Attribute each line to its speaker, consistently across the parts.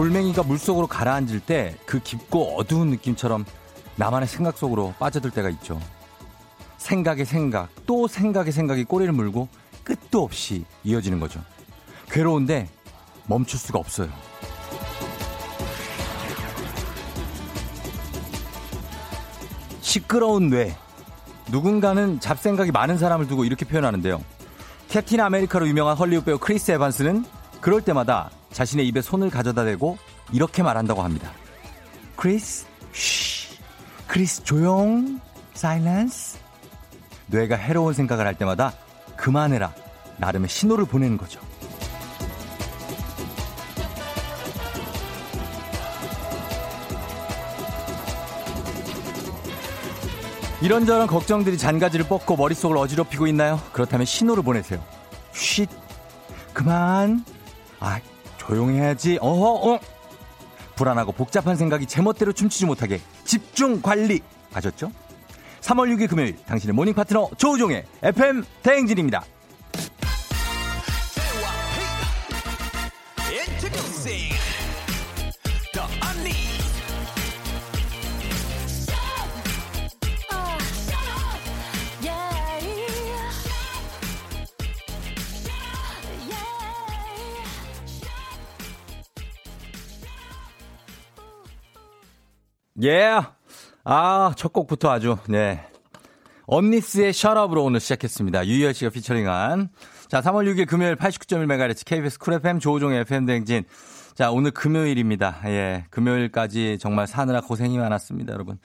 Speaker 1: 돌멩이가 물속으로 가라앉을 때 그 깊고 어두운 느낌처럼 나만의 생각 속으로 빠져들 때가 있죠. 생각의 생각, 또 생각의 생각이 꼬리를 물고 끝도 없이 이어지는 거죠. 괴로운데 멈출 수가 없어요. 시끄러운 뇌. 누군가는 잡생각이 많은 사람을 두고 이렇게 표현하는데요. Captain America로 유명한 헐리우드 배우 크리스 에반스는 그럴 때마다 자신의 입에 손을 가져다 대고 이렇게 말한다고 합니다. 크리스, 쉬. 크리스 조용. Silence. 뇌가 해로운 생각을 할 때마다 그만해라. 나름의 신호를 보내는 거죠. 이런저런 걱정들이 잔가지를 뻗고 머릿속을 어지럽히고 있나요? 그렇다면 신호를 보내세요. 쉿. 그만. 아, 조용해야지. 어허, 어. 불안하고 복잡한 생각이 제멋대로 춤추지 못하게 집중 관리. 아셨죠? 3월 6일 금요일 당신의 모닝 파트너 조우종의 FM 대행진입니다. Yeah yeah. 아, 첫 곡부터 아주, 네. 언니스의 Shut Up으로 오늘 시작했습니다. 유희열 씨가 featuring한. 자, 3월 6일 금요일 89.1MHz KBS Cool FM 조우종의 FM 대행진. 자, 오늘 금요일입니다. 예. 금요일까지 정말 사느라 고생이 많았습니다, 여러분.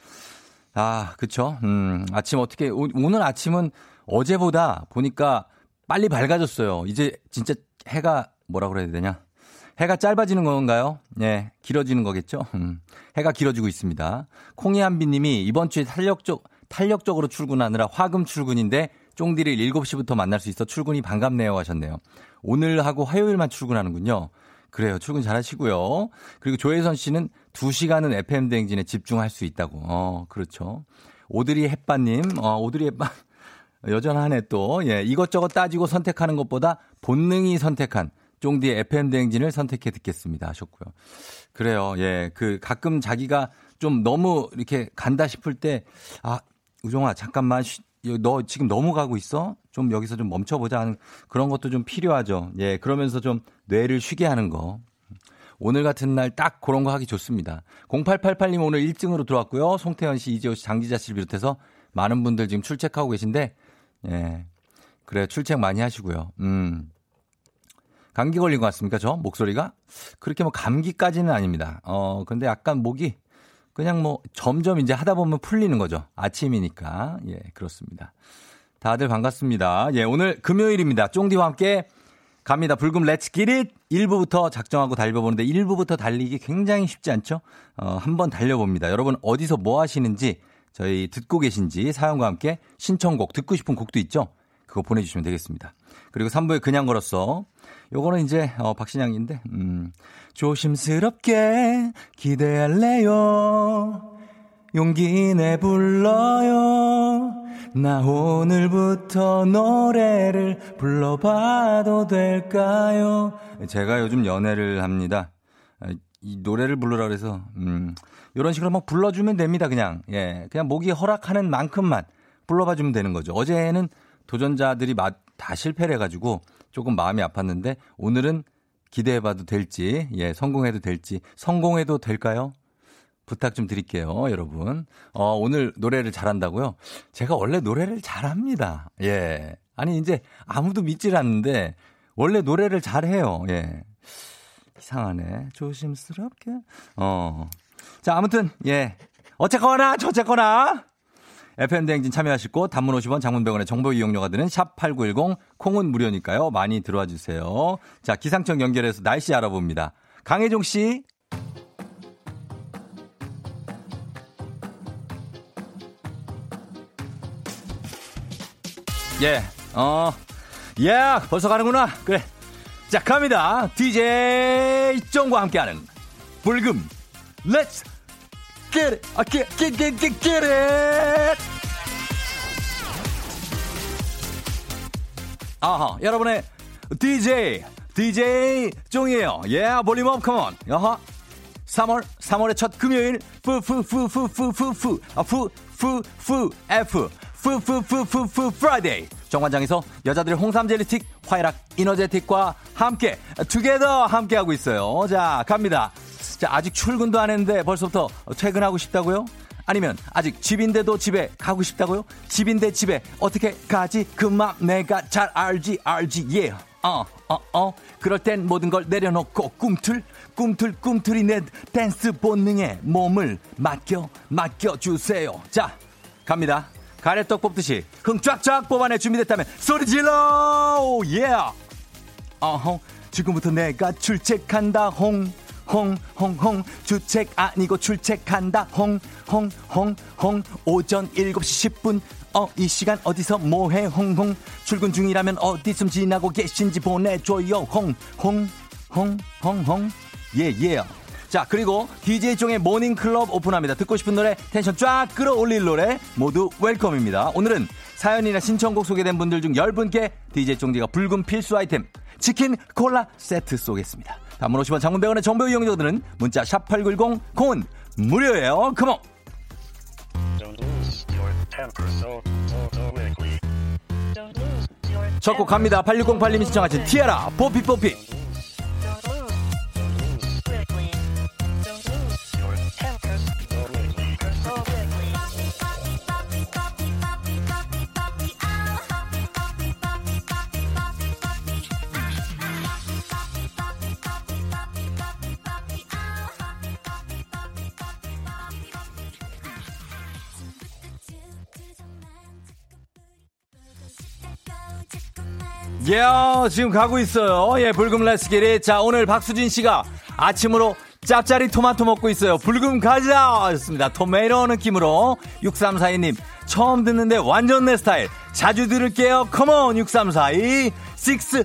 Speaker 1: 아, 그쵸? 음, 아침 어떻게, 오, 오늘 아침은 어제보다 보니까 빨리 밝아졌어요. 이제 진짜 해가 뭐라 그래야 되냐? 해가 짧아지는 건가요? 예, 길어지는 거겠죠? 음, 해가 길어지고 있습니다. 콩이한비 님이 이번 주에 탄력적, 탄력적으로 출근하느라 화금 출근인데 쫑디를 7시부터 만날 수 있어 출근이 반갑네요 하셨네요. 오늘하고 화요일만 출근하는군요. 그래요. 출근 잘 하시고요. 그리고 조혜선 씨는 2시간은 FM대행진에 집중할 수 있다고. 어, 그렇죠. 오드리 햇반님, 어, 오드리 햇반. 여전하네 또. 예, 이것저것 따지고 선택하는 것보다 본능이 선택한 쫑디의 FM 대행진을 선택해 듣겠습니다 하셨고요. 그래요. 예. 그 가끔 자기가 좀 너무 이렇게 간다 싶을 때 아, 우종아 잠깐만 쉬, 너 지금 너무 가고 있어? 좀 여기서 좀 멈춰보자 하는 그런 것도 좀 필요하죠. 예. 그러면서 좀 뇌를 쉬게 하는 거. 오늘 같은 날 딱 그런 거 하기 좋습니다. 0888님 오늘 1등으로 들어왔고요. 송태현 씨, 이재호 씨, 장기자 씨를 비롯해서 많은 분들 지금 출첵하고 계신데, 예. 그래, 출첵 많이 하시고요. 음. 감기 걸린 것 같습니까? 저 목소리가 그렇게 뭐 감기까지는 아닙니다. 어 근데 약간 목이 그냥 뭐 점점 이제 하다 보면 풀리는 거죠. 아침이니까 예 그렇습니다. 다들 반갑습니다. 예 오늘 금요일입니다. 쫑디와 함께 갑니다. 불금 let's get it 1부부터 작정하고 달려보는데 1부부터 달리기 굉장히 쉽지 않죠? 어, 한번 달려봅니다. 여러분 어디서 뭐 하시는지 저희 듣고 계신지 사연과 함께 신청곡 듣고 싶은 곡도 있죠? 그거 보내주시면 되겠습니다. 그리고 3부에 그냥 걸었어. 요거는 이제 어, 박신양인데 음, 조심스럽게 기대할래요. 용기 내 불러요. 나 오늘부터 노래를 불러봐도 될까요? 제가 요즘 연애를 합니다. 아, 이 노래를 부르라 그래서 음, 이런 식으로 막 불러주면 됩니다. 그냥 예, 그냥 목이 허락하는 만큼만 불러봐주면 되는 거죠. 어제는 도전자들이 다 실패를 해가지고 조금 마음이 아팠는데 오늘은 기대해봐도 될지, 예, 성공해도 될지, 성공해도 될까요? 부탁 좀 드릴게요, 여러분. 어, 오늘 노래를 잘한다고요? 제가 원래 노래를 잘합니다. 예. 아니, 이제 아무도 믿질 않는데, 원래 노래를 잘해요. 예. 이상하네. 조심스럽게. 어. 자, 아무튼, 예. 어쨌거나, 저쨌거나, FM대행진 참여하실 곳 단문 50원 장문병원의 정보 이용료가 드는 샵8910 콩은 무료니까요. 많이 들어와 주세요. 자, 기상청 연결해서 날씨 알아봅니다. 강혜종 씨. 예, 어, 예, 벌써 가는구나. 그래. 자, 갑니다. DJ 종과 함께하는 불금 let's get it. I get, get, get, get, get it. 아하, 여러분의 DJ, DJ 종이에요. Yeah, volume up, come on. 야하. 3월 3월의 첫 금요일 푸푸푸푸푸푸푸 아 푸푸푸 F 푸푸푸푸푸 Friday 정관장에서 여자들의 홍삼 젤리스틱 화애락 이너제틱과 함께 together 함께하고 있어요. 자 갑니다. 자 아직 출근도 안 했는데 벌써부터 퇴근하고 싶다고요? 아니면 아직 집인데도 집에 가고 싶다고요? 집인데 집에 어떻게 가지? 그 맘 내가 잘 알지 알지 예. Yeah. 어, 어, 어. 그럴 땐 모든 걸 내려놓고 꿈틀, 꿈틀, 꿈틀이 내 댄스 본능에 몸을 맡겨, 맡겨주세요. 자, 갑니다. 가래떡 뽑듯이 흥 쫙쫙 뽑아내 준비됐다면 소리 질러! 예! Yeah. 어허, 지금부터 내가 출첵한다, 홍. 홍, 홍, 홍, 주책 아니고 출첵한다, 홍, 홍, 홍, 홍, 오전 7시 10분, 어, 이 시간 어디서 뭐해, 홍, 홍, 출근 중이라면 어디쯤 지나고 계신지 보내줘요, 홍, 홍, 홍, 홍, 홍, 예, 예. 자, 그리고 DJ 종의 Morning Club 오픈합니다. 듣고 싶은 노래, 텐션 쫙 끌어올릴 노래, 모두 welcome입니다. 오늘은 사연이나 신청곡 소개된 분들 중 10분께 DJ 종디가 불금 필수 아이템, 치킨 콜라 세트 쏘겠습니다. 단문 50원 장문 100원의 정보 이용료 들고 문자 샵 8910 콩은 무료예요. Come on! 첫곡 갑니다. 8608님이 신청하신 티아라 Bo Peep Bo Peep 예, yeah, 지금 가고 있어요. 예, 불금 let's get it. 자, 오늘 박수진 씨가 아침으로 짭짤이 토마토 먹고 있어요. 불금 가자! 였습니다. tomato 느낌으로. 6342님, 처음 듣는데 완전 내 스타일. 자주 들을게요. come on! 6342. 6, 3,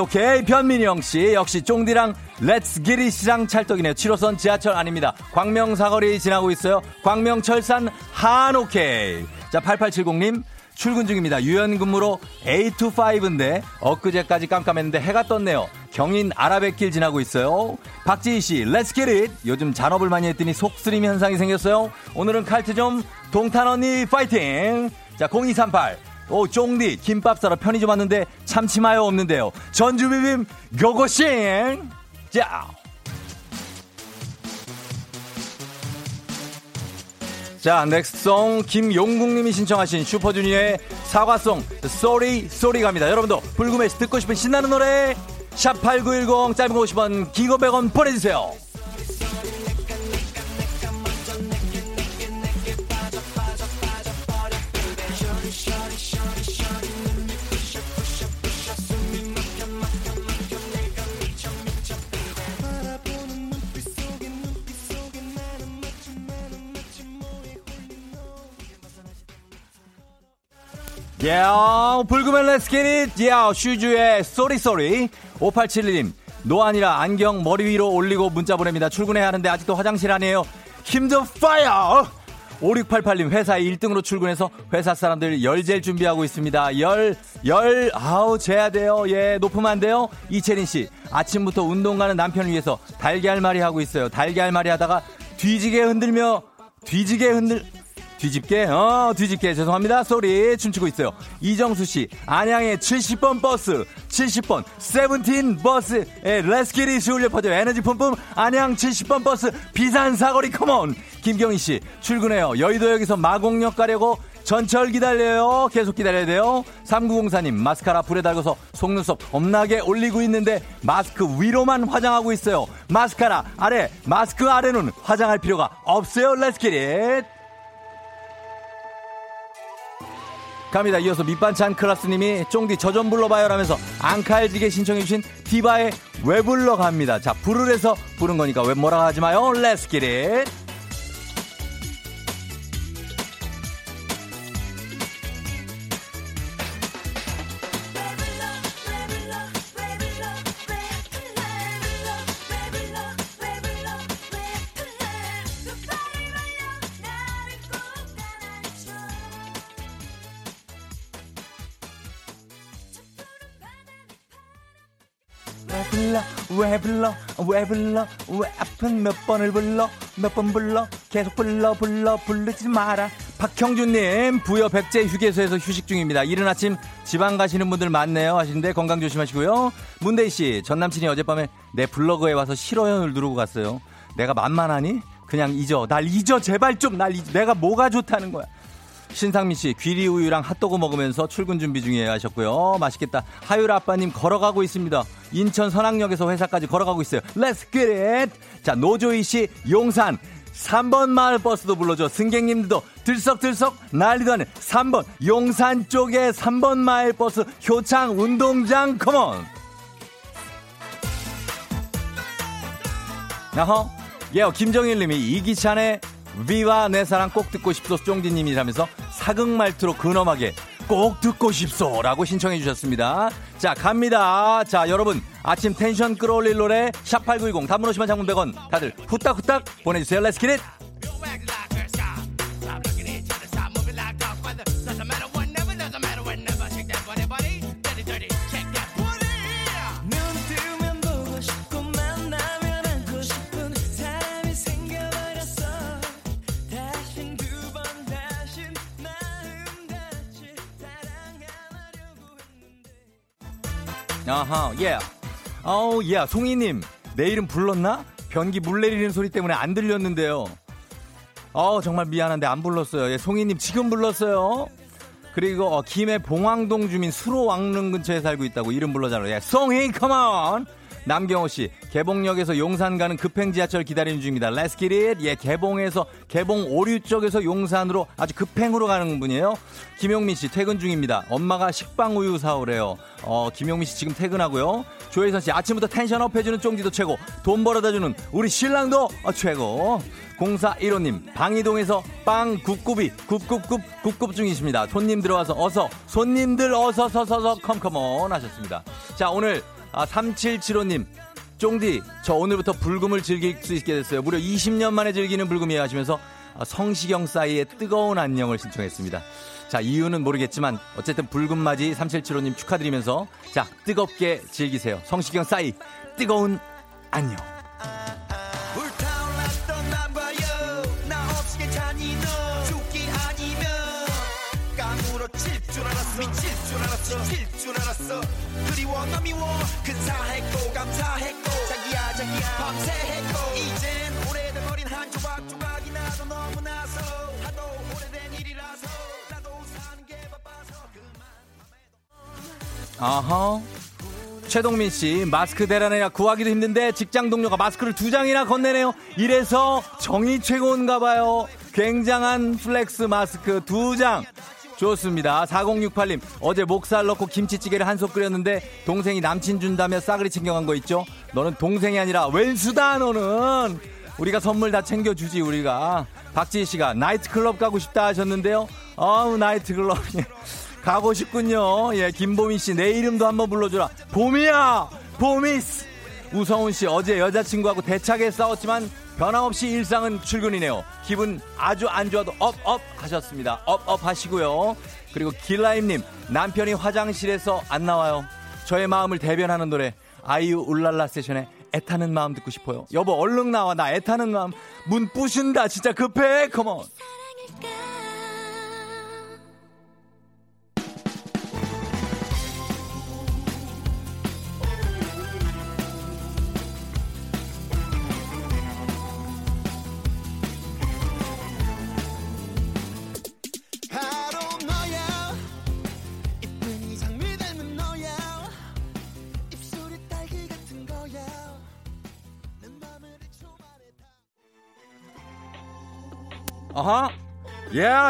Speaker 1: 오케이. 변민영 씨. 역시 쫑디랑 let's get it이랑 찰떡이네요. 7호선 지하철 아닙니다. 광명 사거리 지나고 있어요. 광명 철산 한 오케이. 자, 8870님. 출근 중입니다. 유연 근무로 8 to 5인데 엊그제까지 깜깜했는데 해가 떴네요. 경인 아라뱃길 지나고 있어요. 박지희 씨, let's get it! 요즘 잔업을 많이 했더니 속쓰림 현상이 생겼어요. 오늘은 칼퇴 좀 동탄 언니 파이팅! 자, 0238. 오, 쫑디, 김밥 사러 편의점 왔는데 참치마요 없는데요. 전주비빔 고고싱! 자! 자, next song 김용국님이 신청하신 슈퍼주니어의 사과 song Sorry Sorry 갑니다. 여러분도 불금에서 듣고 싶은 신나는 노래 샵8910 짧은 거 50원 긴 거 100원 보내주세요. Yeah, 불금의 예, yeah, 슈주의 Sorry Sorry. 5871님, 노안이라 안경 머리 위로 올리고 문자 보냅니다. 출근해야 하는데 아직도 화장실 안이에요. 힘좀 fire! 5688님, 회사에 1등으로 출근해서 회사 사람들 열 잴 준비하고 있습니다. 열, 열, 아우, 재야 돼요. 예, 높으면 안 돼요. 이채린 씨, 아침부터 운동 가는 남편을 위해서 달걀말이 하고 있어요. 달걀말이 하다가 뒤지게 흔들며, 뒤지게 흔들, 뒤집게, 어, 뒤집게. 죄송합니다. Sorry 춤추고 있어요. 이정수 씨, 안양의 70번 버스, 70번, 세븐틴 버스, 에, 레스키리 시울려 퍼져 에너지 뿜뿜, 안양 70번 버스, 비산 사거리 come on. 김경희 씨, 출근해요. 여의도역에서 마곡역 가려고 전철 기다려요. 계속 기다려야 돼요. 3904님, 마스카라 불에 달궈서 속눈썹 겁나게 올리고 있는데 마스크 위로만 화장하고 있어요. 마스카라 아래, 마스크 아래는 화장할 필요가 없어요. let's get it. 갑니다. 이어서 밑반찬 클라스님이 쫑디 저 좀 불러봐요 라면서 앙칼지게 신청해주신 디바의 왜 불러 갑니다. 자, 불을 해서 부른 거니까 왜 뭐라 하지 마요. Let's. 왜 불러? 왜 불러? 왜 아픈 몇 번을 불러? 몇 번 불러? 계속 불러 불러 부르지 마라. 박형준님 부여 백제 휴게소에서 휴식 중입니다. 이른 아침 지방 가시는 분들 많네요. 하시는데 건강 조심하시고요. 문대희 씨 전 남친이 어젯밤에 내 블로그에 와서 싫어요를 누르고 갔어요. 내가 만만하니? 그냥 잊어. 날 잊어. 제발 좀 날 잊어 내가 뭐가 좋다는 거야 신상민 씨 귀리 우유랑 핫도그 먹으면서 출근 준비 중이에요 하셨고요. 맛있겠다. 하율 아빠님 걸어가고 있습니다. 인천 선악역에서 회사까지 걸어가고 있어요. Let's get it. 자 노조희 씨 용산 3번 마을 버스도 불러줘. 승객님들도 들썩들썩 난리도 3번 용산 쪽에 3번 마을 버스 효창 운동장 컴온. 야호. 예, 김정일 님이 이기찬의 위와 내 사랑 꼭 듣고 싶소 쫑디님이라면서 사극 말투로 근엄하게 꼭 듣고 싶소 라고 신청해 주셨습니다. 자 갑니다. 자 여러분 아침 텐션 끌어올릴 노래 샵8910 단문 오시면 장문 100원 다들 후딱후딱 보내주세요. let's get it 아하, 예. 어우, 예. 송이님, 내 이름 불렀나? 변기 물 내리는 소리 때문에 안 들렸는데요. 어 정말 미안한데 안 불렀어요. 예, 송이님 지금 불렀어요. 그리고 어, 김해 봉황동 주민 수로 왕릉 근처에 살고 있다고 이름 불러잖아요. 예, 송이 컴온. 남경호 씨, 개봉역에서 용산 가는 급행 지하철 기다리는 중입니다. It. 예, 개봉에서, 개봉 오류 쪽에서 용산으로 아주 급행으로 가는 분이에요. 김용민 씨, 퇴근 중입니다. 엄마가 식빵 우유 사오래요. 어, 김용민 씨 지금 퇴근하고요. 조혜선 씨, 아침부터 텐션업 해주는 쫑디도 최고. 돈 벌어다 주는 우리 신랑도 어, 최고. 0415님, 방이동에서 빵 굽굽이, 굽굽굽, 굽굽 중이십니다. 손님 들어와서 어서, 손님들 어서 서서서 컴컴온 하셨습니다. 자, 오늘 아, 3775님. 쫑디, 저 오늘부터 불금을 즐길 수 있게 됐어요. 무려 20년 만에 즐기는 불금이에요 하시면서 아, 성시경 싸이의 뜨거운 안녕을 신청했습니다. 자, 이유는 모르겠지만 어쨌든 불금 맞이 3775님 축하드리면서 자, 뜨겁게 즐기세요. 성시경 싸이 뜨거운 안녕. 그리워 너 미워 근사했고 감사했고 자기야 자기야 밤새 했고 이젠 오래된 어린 한 조각 조각이 나도 너무나서 하도 오래된 일이라서 나도 사는 게 바빠서 그만 아하 최동민 씨 마스크 대란이라 구하기도 힘든데 직장 동료가 마스크를 두 장이나 건네네요. 이래서 정이 최고인가 봐요. 굉장한 flex 마스크 두 장. 좋습니다. 4068님, 어제 목살 넣고 김치찌개를 한 솥 끓였는데 동생이 남친 준다며 싸그리 챙겨간 거 있죠? 너는 동생이 아니라 웬수다, 너는! 우리가 선물 다 챙겨주지, 우리가. 박지희 씨가 나이트클럽 가고 싶다 하셨는데요. 어우, 나이트클럽. 가고 싶군요. 예, 김보민 씨, 내 이름도 한번 불러주라. 봄이야! 봄이스! 우성훈 씨, 어제 여자친구하고 대차게 싸웠지만 변함없이 일상은 출근이네요. 기분 아주 안 좋아도 up up 하셨습니다. up up 하시고요. 그리고 길라임님 남편이 화장실에서 안 나와요. 저의 마음을 대변하는 노래 아이유 울랄라 세션에 애타는 마음 듣고 싶어요. 여보 얼른 나와 나 애타는 마음 문 부신다 진짜 급해 컴온.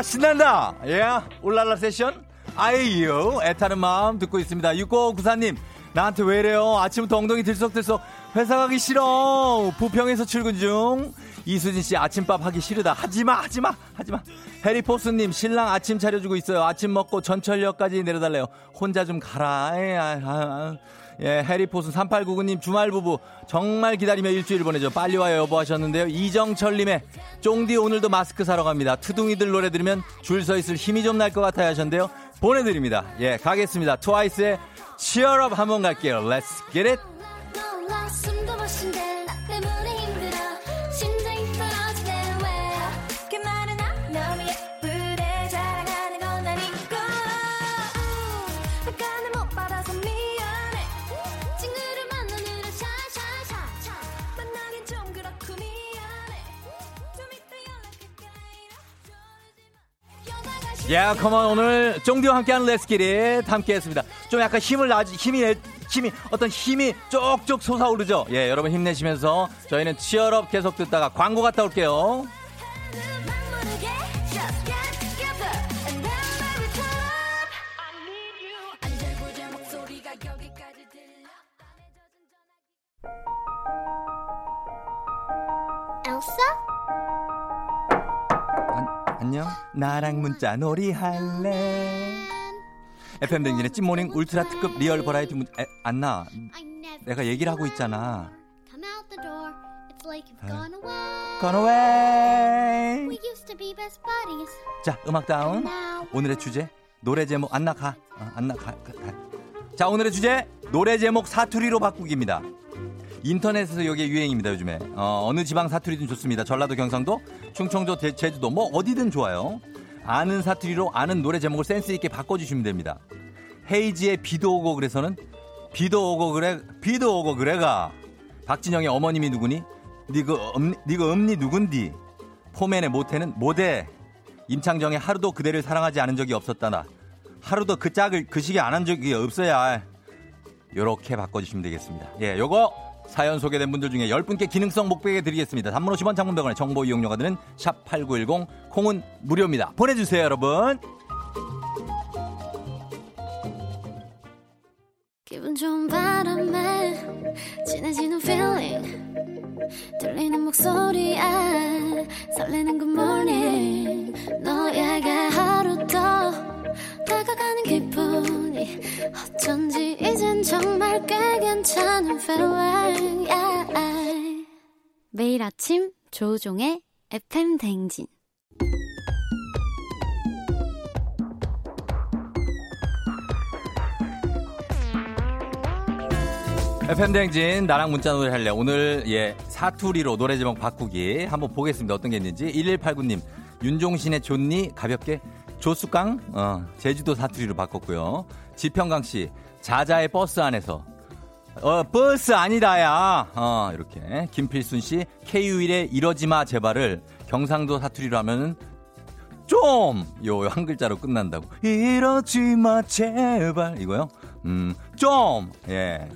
Speaker 1: 예, 신난다. 예. 울랄라 세션. 아이유, 애타는 마음 듣고 있습니다. 6594님, 나한테 왜 이래요? 아침부터 엉덩이 들썩들썩 회사 가기 싫어. 부평에서 출근 중. 이수진 씨 아침밥 하기 싫으다. 하지마, 하지마, 하지마. 해리포스님 신랑 아침 차려주고 있어요. 아침 먹고 전철역까지 내려달래요. 혼자 좀 가라. 에, 아, 아, 아. 예, 해리포스 3899님 주말 부부 정말 기다리며 일주일 보내죠. 빨리 와요 여보 하셨는데요. 이정철님의 쫑디 오늘도 마스크 사러 갑니다. 투둥이들 노래 들으면 줄 서 있을 힘이 좀 날 것 같아요 하셨는데요. 보내드립니다. 예, 가겠습니다. 트와이스의 Up 한번 갈게요. Let's get it. 야, come on 오늘 쫑디와 함께하는 let's get it 함께했습니다. 좀 약간 힘을 나 힘이 힘이 어떤 힘이 쪽쪽 솟아오르죠. 예, 여러분 힘내시면서 저희는 Cheer Up 계속 듣다가 광고 갔다 올게요. 엘사? 안녕. 나랑 문자 놀이 할래. FM 댕진의 찐모닝 울트라 특급 리얼 버라이티 문 에, 안나. 내가 얘기를 하고 있잖아. Gone away. 자, 음악 다운. 오늘의 주제 노래 제목 안나 가. 어, 안나 가, 가, 가. 자, 오늘의 주제 노래 제목 사투리로 바꾸기입니다. 인터넷에서 여기 유행입니다 요즘에. 어, 어느 지방 사투리든 좋습니다. 전라도 경상도 충청도 대, 제주도 뭐 어디든 좋아요. 아는 사투리로 아는 노래 제목을 센스 있게 바꿔주시면 됩니다. 헤이지의 비도 오고 그래서는 비도 오고 그래 비도 오고 그래가. 박진영의 어머님이 누구니? 니그 엄 니그 엄니 누군디? 포맨의 모태는 모대. 임창정의 하루도 그대를 사랑하지 않은 적이 없었다나. 하루도 그 짝을 그 시기 안 한 적이 없어야 요렇게 바꿔주시면 되겠습니다. 예 요거 사연 소개된 분들 중에 10분께 기능성 목베개 드리겠습니다. 단문 50원 장문병원의 정보 이용료가 드는 샵8910 콩은 무료입니다. 보내주세요 여러분. 기분 좋은 바람에 진해지는 feeling 들리는 목소리에 설레는 good morning 너에게 하루 더 다가가는 기분이 어쩐지 이젠 정말 꽤 괜찮은 feeling yeah. 매일 아침 조우종의 FM 댕진. FM 댕진 나랑 문자 노래 할래. 오늘 예 사투리로 노래 제목 바꾸기 한번 보겠습니다. 어떤 게 있는지. 1189님 윤종신의 좋니 가볍게 조수강 어, 제주도 사투리로 바꿨고요. 지평강 씨 자자의 버스 안에서. 어 버스 아니다야. 어 이렇게. 김필순 씨 KU1의 이러지마 제발을 경상도 사투리로 하면은 좀요 한 글자로 끝난다고. 이러지마 제발. 이거요? 음좀예.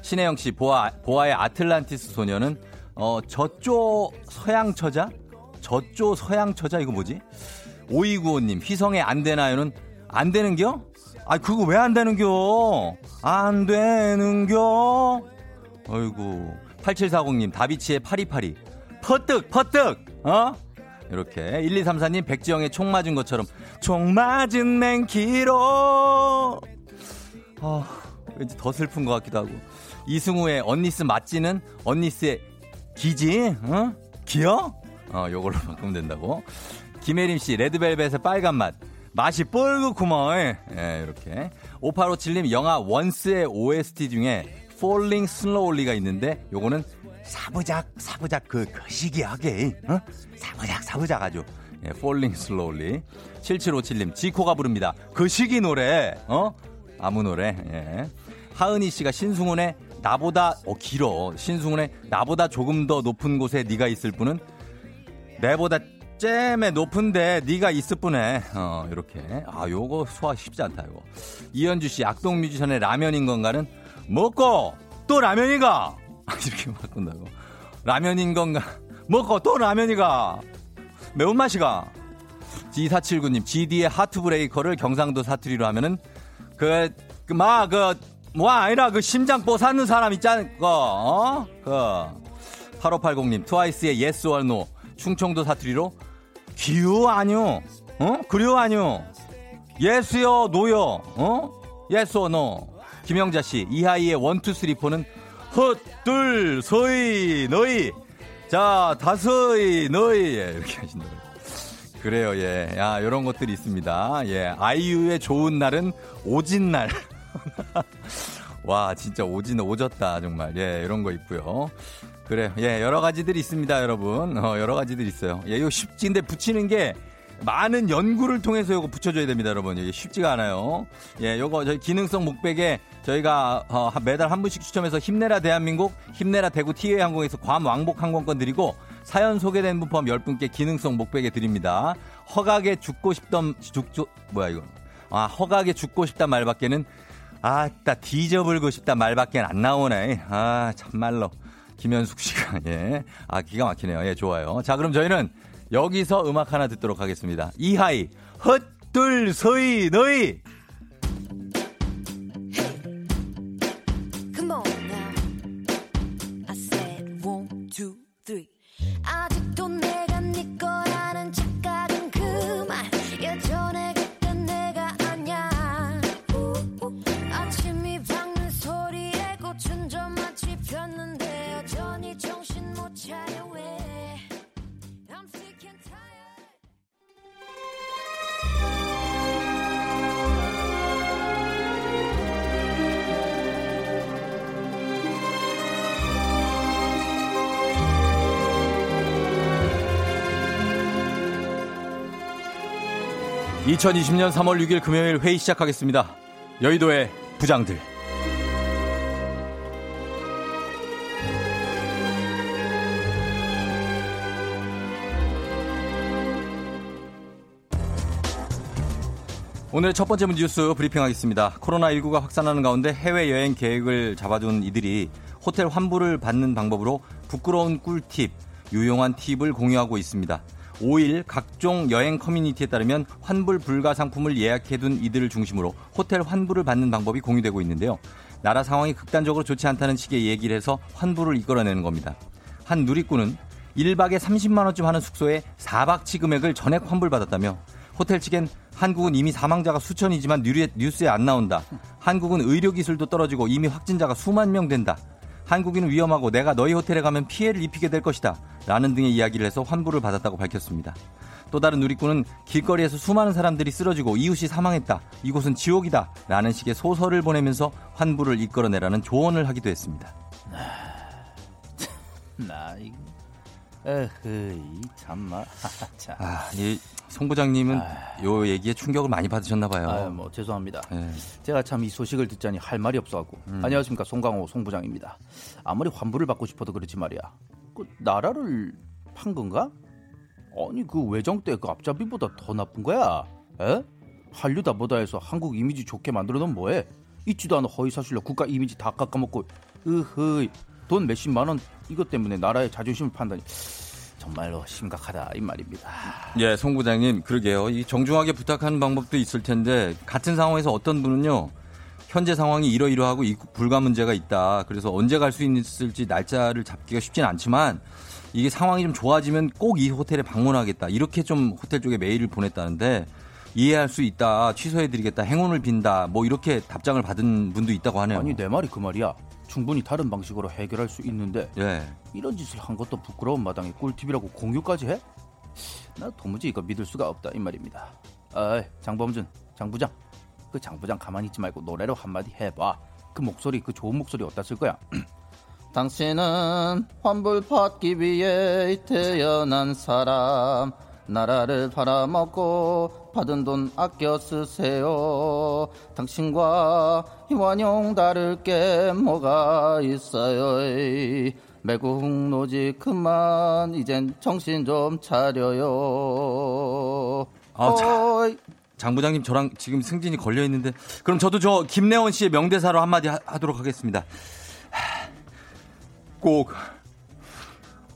Speaker 1: 신혜영 씨 보아 보아의 아틀란티스 소녀는 어 저쪽 서양 처자? 저쪽 서양 처자? 이거 뭐지 오이구호님, 휘성에 안 되나요는 안 되는겨? 아, 그거 왜 안 되는겨? 안 되는겨? 어이구. 8740님, 다비치의 파리파리. 퍼뜩, 퍼뜩! 어? 이렇게. 1234님, 백지영의 총 맞은 것처럼. 총 맞은 맨키로! 아, 왠지 더 슬픈 것 같기도 하고. 이승우의 언니스 맞지는 언니스의 기지? 어? 기어? 어, 요걸로 바꾸면 된다고. 김혜림 씨, 레드벨벳의 빨간 맛. 맛이 뻘겋구먼. 예, 이렇게. 5857님, 영화 원스의 OST 중에 Falling Slowly가 있는데, 요거는 사부작, 사부작, 그, 그 시기하게, 어? 사부작, 사부작 아주. 예, Falling Slowly. 7757님, 지코가 부릅니다. 그 시기 노래, 어? 아무 노래, 예. 하은희 씨가 신승훈의 나보다, 어, 길어. 신승훈의 나보다 조금 더 높은 곳에 네가 있을 뿐은 내보다 잼에 높은데 네가 있을 뿐에. 어 이렇게. 아 요거 소화 쉽지 않다 이거. 이현주 씨 악동 뮤지션의 라면인 건가는 먹고 또 라면이가! 이렇게 바꾼다고. 라면인 건가? 먹고 또 라면이가! 매운맛이가! G479님 GD의 Heartbreaker를 경상도 사투리로 하면은 그그막그 뭐 아니라 그 심장보 사는 사람 있잖아 그 어? 그. 8580님 트와이스의 Yes or 충청도 사투리로 기우 아니요. 어? 그리워 아니요. Yes요, no요. 어? Yes or no. 김영자 씨, 이하이의 one two three four는 헛, 둘, 서이, 너희. 자, 다섯이, 너희. 예, 이렇게 하신다. 그래요, 예. 야, 요런 것들이 있습니다. 예. 아이유의 좋은 날은 오진 날. 와, 진짜 오진 오졌다, 정말. 예, 이런 거 있고요. 그래요. 예, 여러 가지들이 있습니다, 여러분. 어, 여러 가지들 있어요. 예, 이거 쉽지인데 붙이는 게 많은 연구를 통해서 이거 붙여줘야 됩니다, 여러분. 이게 쉽지가 않아요. 예, 요거 저희 기능성 목베개 저희가 어, 매달 한 분씩 추첨해서 힘내라 대한민국, 힘내라 대구 티웨이 항공에서 괌 왕복 항공권 드리고 사연 소개된 분 포함 10분께 기능성 목베개 드립니다. 허각에 죽고 싶던, 죽, 죽, 뭐야, 이거. 아, 허각에 죽고 싶단 말밖에는, 아, 따, 뒤져불고 싶단 말밖에 안 나오네. 아, 참말로. 김현숙 씨가, 예. 아, 기가 막히네요. 예, 좋아요. 자, 그럼 저희는 여기서 음악 하나 듣도록 하겠습니다. 이하이, 헛둘, 서이, 너희! (2020년 3월 6일) 금요일 회의 시작하겠습니다 여의도의 부장들 오늘 첫 번째 뉴스 브리핑하겠습니다. 코로나19가 확산하는 가운데 해외여행 계획을 잡아둔 이들이 호텔 환불을 받는 방법으로 부끄러운 꿀팁, 유용한 팁을 공유하고 있습니다. 5일 각종 여행 커뮤니티에 따르면 환불 불가 상품을 예약해둔 이들을 중심으로 호텔 환불을 받는 방법이 공유되고 있는데요. 나라 상황이 극단적으로 좋지 않다는 식의 얘기를 해서 환불을 이끌어내는 겁니다. 한 누리꾼은 1박에 30만원쯤 하는 숙소에 4박치 금액을 전액 환불받았다며 호텔 측엔 한국은 이미 사망자가 수천이지만 뉴스에 안 나온다. 한국은 의료기술도 떨어지고 이미 확진자가 수만 명 된다. 한국인은 위험하고 내가 너희 호텔에 가면 피해를 입히게 될 것이다. 라는 등의 이야기를 해서 환불을 받았다고 밝혔습니다. 또 다른 누리꾼은 길거리에서 수많은 사람들이 쓰러지고 이웃이 사망했다. 이곳은 지옥이다. 라는 식의 소설을 보내면서 환불을 이끌어내라는 조언을 하기도 했습니다.
Speaker 2: 나 이거 에흐 참말
Speaker 1: 아, 이 송 부장님은 아... 요 얘기에 충격을 많이 받으셨나 봐요.
Speaker 2: 아, 뭐 죄송합니다. 네. 제가 참 이 소식을 듣자니 할 말이 없어갖고. 음. 안녕하십니까 송강호 송 부장입니다. 아무리 환불을 받고 싶어도 그렇지 말이야. 그 나라를 판 건가? 아니 그 외정 때 그 앞잡이보다 더 나쁜 거야. 에? 한류다 보다 해서 한국 이미지 좋게 만들어 놓으면 뭐해? 있지도 않은 허위 사실로 국가 이미지 다 깎아먹고 으흐 돈 몇십만 원 이것 때문에 나라의 자존심을 판다니 정말로 심각하다 이 말입니다.
Speaker 1: 예, 송 부장님 그러게요. 이 정중하게 부탁하는 방법도 있을 텐데 같은 상황에서 어떤 분은요. 현재 상황이 이러이러하고 불가 문제가 있다. 그래서 언제 갈 수 있을지 날짜를 잡기가 쉽진 않지만 이게 상황이 좀 좋아지면 꼭 이 호텔에 방문하겠다. 이렇게 좀 호텔 쪽에 메일을 보냈다는데 이해할 수 있다. 취소해드리겠다. 행운을 빈다. 뭐 이렇게 답장을 받은 분도 있다고 하네요.
Speaker 2: 아니 내 말이 그 말이야. 충분히 다른 방식으로 해결할 수 있는데 예. 이런 짓을 한 것도 부끄러운 마당에 꿀팁이라고 공유까지 해? 나 도무지 이거 믿을 수가 없다 이 말입니다. 아, 장범준, 장부장, 그 장부장 가만히 있지 말고 노래로 한마디 해봐. 그 목소리, 그 좋은 목소리 어디다 쓸 거야? 당신은 환불 받기 위해 태어난 사람. 나라를 팔아먹고 받은 돈 아껴 쓰세요. 당신과 희완용 다를 게 뭐가 있어요. 매국 노지 그만 이젠 정신 좀 차려요.
Speaker 1: 아, 자, 장 부장님 저랑 지금 승진이 걸려 있는데 그럼 저도 저 김래원 씨의 명대사로 한마디 하, 하도록 하겠습니다. 꼭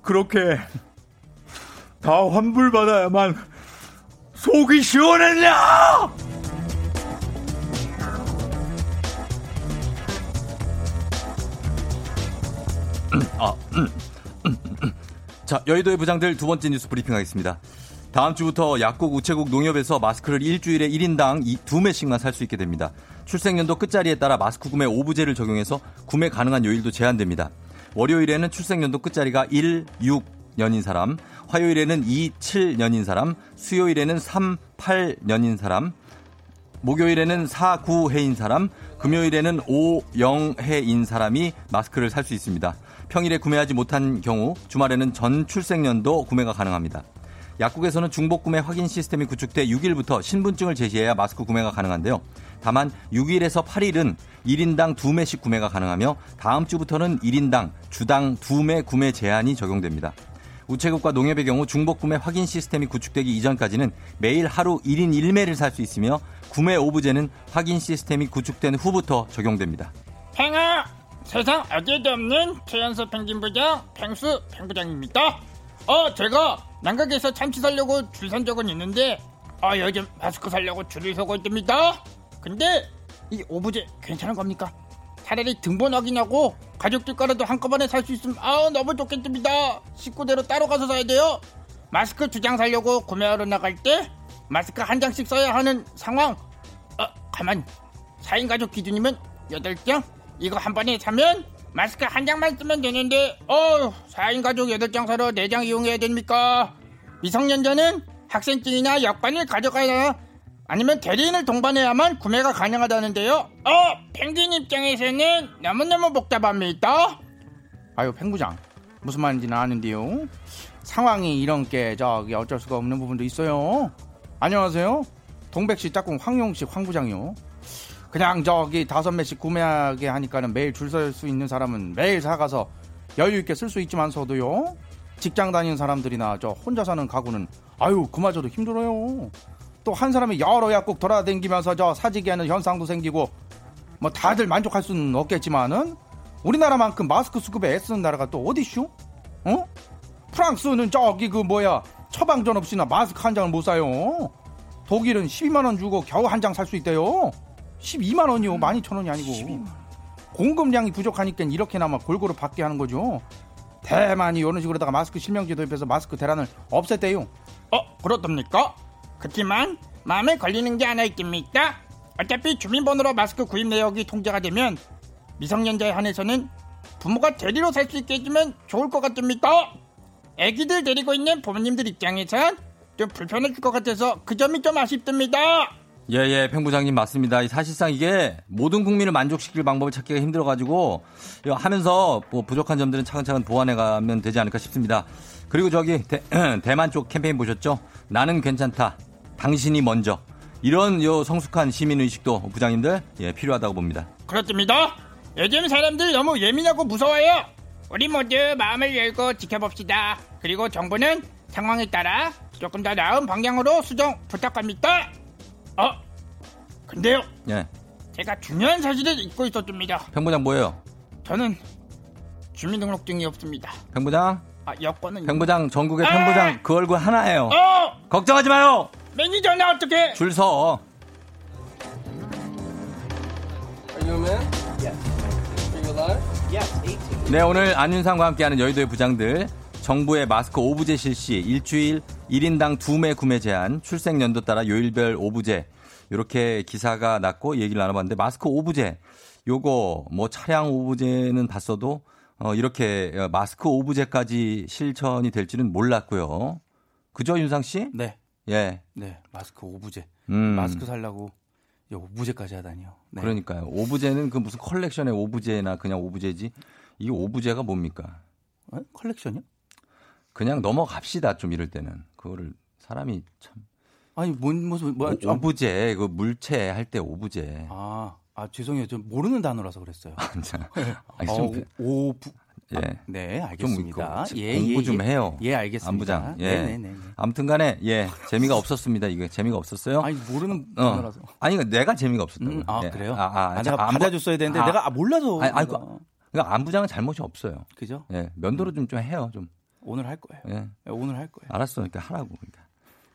Speaker 1: 그렇게 다 환불받아야만 속이 시원했냐? 아, 자, 여의도의 부장들 두 번째 뉴스 브리핑 하겠습니다. 다음 주부터 약국, 우체국, 농협에서 마스크를 일주일에 1인당 2매씩만 살 수 있게 됩니다. 출생연도 끝자리에 따라 마스크 구매 오부제를 적용해서 구매 가능한 요일도 제한됩니다. 월요일에는 출생연도 끝자리가 1, 6년인 사람, 화요일에는 2, 7년인 사람, 수요일에는 3, 8년인 사람, 목요일에는 4, 9해인 사람, 금요일에는 5, 0해인 사람이 마스크를 살 수 있습니다. 평일에 구매하지 못한 경우 주말에는 전 출생년도 구매가 가능합니다. 약국에서는 중복 구매 확인 시스템이 구축돼 6일부터 신분증을 제시해야 마스크 구매가 가능한데요. 다만 6일에서 8일은 1인당 2매씩 구매가 가능하며 다음 주부터는 1인당 주당 2매 구매 제한이 적용됩니다. 우체국과 농협의 경우 중복 구매 확인 시스템이 구축되기 이전까지는 매일 하루 1인 1매를 살 수 있으며 구매 오브제는 확인 시스템이 구축된 후부터 적용됩니다.
Speaker 3: 팽아 세상 어디에도 없는 최연소 펭귄 부장 펭수 펭부장입니다. 어 제가 난각에서 참치 살려고 줄 선 적은 있는데 어 요즘 마스크 살려고 줄을 서고 있답니다. 근데 이 오브제 괜찮은 겁니까? 차라리 등본 확인하고 가족들 거라도 한꺼번에 살 수 있으면 아 너무 좋겠습니다. 식구대로 따로 가서 사야 돼요. 마스크 두장 사려고 구매하러 나갈 때 마스크 한 장씩 써야 하는 상황. 어 가만 4인 가족 기준이면 8장? 이거 한 번에 사면 마스크 한 장만 쓰면 되는데 어 4인 가족 8장 사러 4장 이용해야 됩니까? 미성년자는 학생증이나 여권을 가져가야 아니면 대리인을 동반해야만 구매가 가능하다는데요. 어, 펭귄 입장에서는 너무너무 복잡합니다.
Speaker 2: 아유 팽부장 무슨 말인지는 아는데요. 상황이 이런 게 저기 어쩔 수가 없는 부분도 있어요. 안녕하세요. 동백 씨 짝꿍 황용 씨 황부장이요. 그냥 저기 다섯 매씩 구매하게 하니까는 매일 줄 설 수 있는 사람은 매일 사가서 여유 있게 쓸 수 있지만서도요. 직장 다니는 사람들이나 저 혼자 사는 가구는 아유 그마저도 힘들어요. 또 한 사람이 여러 약국 돌아다니면서 저 사지게 하는 현상도 생기고 뭐 다들 만족할 수는 없겠지만은 우리나라만큼 마스크 수급에 애쓰는 나라가 또 어디쇼? 어? 프랑스는 저기 그 뭐야 처방전 없이나 마스크 한 장을 못 사요. 독일은 12만 원 주고 겨우 한 장 살 수 있대요. 12만 원이요. 12,000원이 아니고. 공급량이 부족하니까 이렇게나마 골고루 받게 하는 거죠. 대만이 이런 식으로다가 마스크 실명제 도입해서 마스크 대란을 없앴대요.
Speaker 3: 어, 그렇답니까? 그렇지만 마음에 걸리는 게 하나 있겠습니까? 어차피 주민번호로 마스크 구입 내역이 통제가 되면 미성년자에 한해서는 부모가 대리로 살 수 있게 해주면 좋을 것 같습니까? 애기들 데리고 있는 부모님들 입장에선 좀 불편해질 것 같아서 그 점이 좀 아쉽답니다.
Speaker 1: 예, 예, 팽 부장님 맞습니다. 사실상 이게 모든 국민을 만족시킬 방법을 찾기가 힘들어가지고 하면서 뭐 부족한 점들은 차근차근 보완해가면 되지 않을까 싶습니다. 그리고 저기 대, 대만 쪽 캠페인 보셨죠? 나는 괜찮다. 당신이 먼저. 이런 요 성숙한 시민 의식도 부장님들 예, 필요하다고 봅니다.
Speaker 3: 그렇습니다. 요즘 사람들 너무 예민하고 무서워요. 우리 모두 마음을 열고 지켜봅시다. 그리고 정부는 상황에 따라 조금 더 나은 방향으로 수정 부탁합니다. 어? 근데요,
Speaker 1: 예.
Speaker 3: 제가 중요한 사실을 잊고 있었습니다.
Speaker 1: 팽부장 뭐예요?
Speaker 3: 저는 주민등록증이 없습니다.
Speaker 1: 팽부장?
Speaker 3: 아, 여권은
Speaker 1: 팽부장 전국의
Speaker 3: 아!
Speaker 1: 팽부장 그 얼굴 하나예요.
Speaker 3: 어!
Speaker 1: 걱정하지 마요.
Speaker 3: 매니저 나 어떻게?
Speaker 1: 줄 서. 네, 오늘 안윤상과 함께하는 여의도의 부장들. 정부의 마스크 오부제 실시, 일주일 1인당 2매 구매 제한, 출생 연도 따라 요일별 오부제. 이렇게 기사가 났고 얘기를 나눠봤는데 마스크 오부제. 요거 뭐 차량 오부제는 봤어도 어, 이렇게 마스크 오부제까지 실천이 될지는 몰랐고요. 그죠, 윤상 씨?
Speaker 2: 네.
Speaker 1: 예.
Speaker 2: 네. 마스크 오부제.
Speaker 1: 음.
Speaker 2: 마스크 살라고 요 오부제까지 하다니요. 네.
Speaker 1: 그러니까요. 오부제는 그 무슨 컬렉션의 오부제나 그냥 오부제지. 이 오부제가 뭡니까?
Speaker 2: 어? 컬렉션이요?
Speaker 1: 그냥 넘어갑시다. 좀 이럴 때는 그거를 사람이 참
Speaker 2: 아니 뭔 무슨 뭐야?
Speaker 1: 오, 오부제 그 물체 할 때 오브제.
Speaker 2: 아, 아 죄송해요. 좀 모르는 단어라서 그랬어요.
Speaker 1: 아니,
Speaker 2: 어,
Speaker 1: 좀
Speaker 2: 오부
Speaker 1: 예.
Speaker 2: 아, 네,
Speaker 1: 좀
Speaker 2: 알겠습니다.
Speaker 1: 이거
Speaker 2: 예,
Speaker 1: 공부
Speaker 2: 예,
Speaker 1: 좀
Speaker 2: 예.
Speaker 1: 해요.
Speaker 2: 예, 알겠습니다.
Speaker 1: 안부장. 예.
Speaker 2: 네, 네, 네.
Speaker 1: 아무튼간에 예 재미가 없었습니다. 이게 재미가 없었어요.
Speaker 2: 아니 모르는
Speaker 1: 어.
Speaker 2: 단어라서.
Speaker 1: 아니 내가 재미가 없었다고.
Speaker 2: 음, 아
Speaker 1: 예.
Speaker 2: 그래요?
Speaker 1: 아, 아,
Speaker 2: 아,
Speaker 1: 자,
Speaker 2: 내가
Speaker 1: 안부-
Speaker 2: 받아줬어야 되는데
Speaker 1: 아,
Speaker 2: 내가 아, 몰라서.
Speaker 1: 아니, 아니,
Speaker 2: 내가.
Speaker 1: 그러니까 안부장은 잘못이 없어요.
Speaker 2: 그죠?
Speaker 1: 예 면도를 좀좀 해요 좀.
Speaker 2: 오늘 할 거예요.
Speaker 1: 예.
Speaker 2: 네, 오늘 할 거예요.
Speaker 1: 알았어. 그러니까 하라고. 그러니까.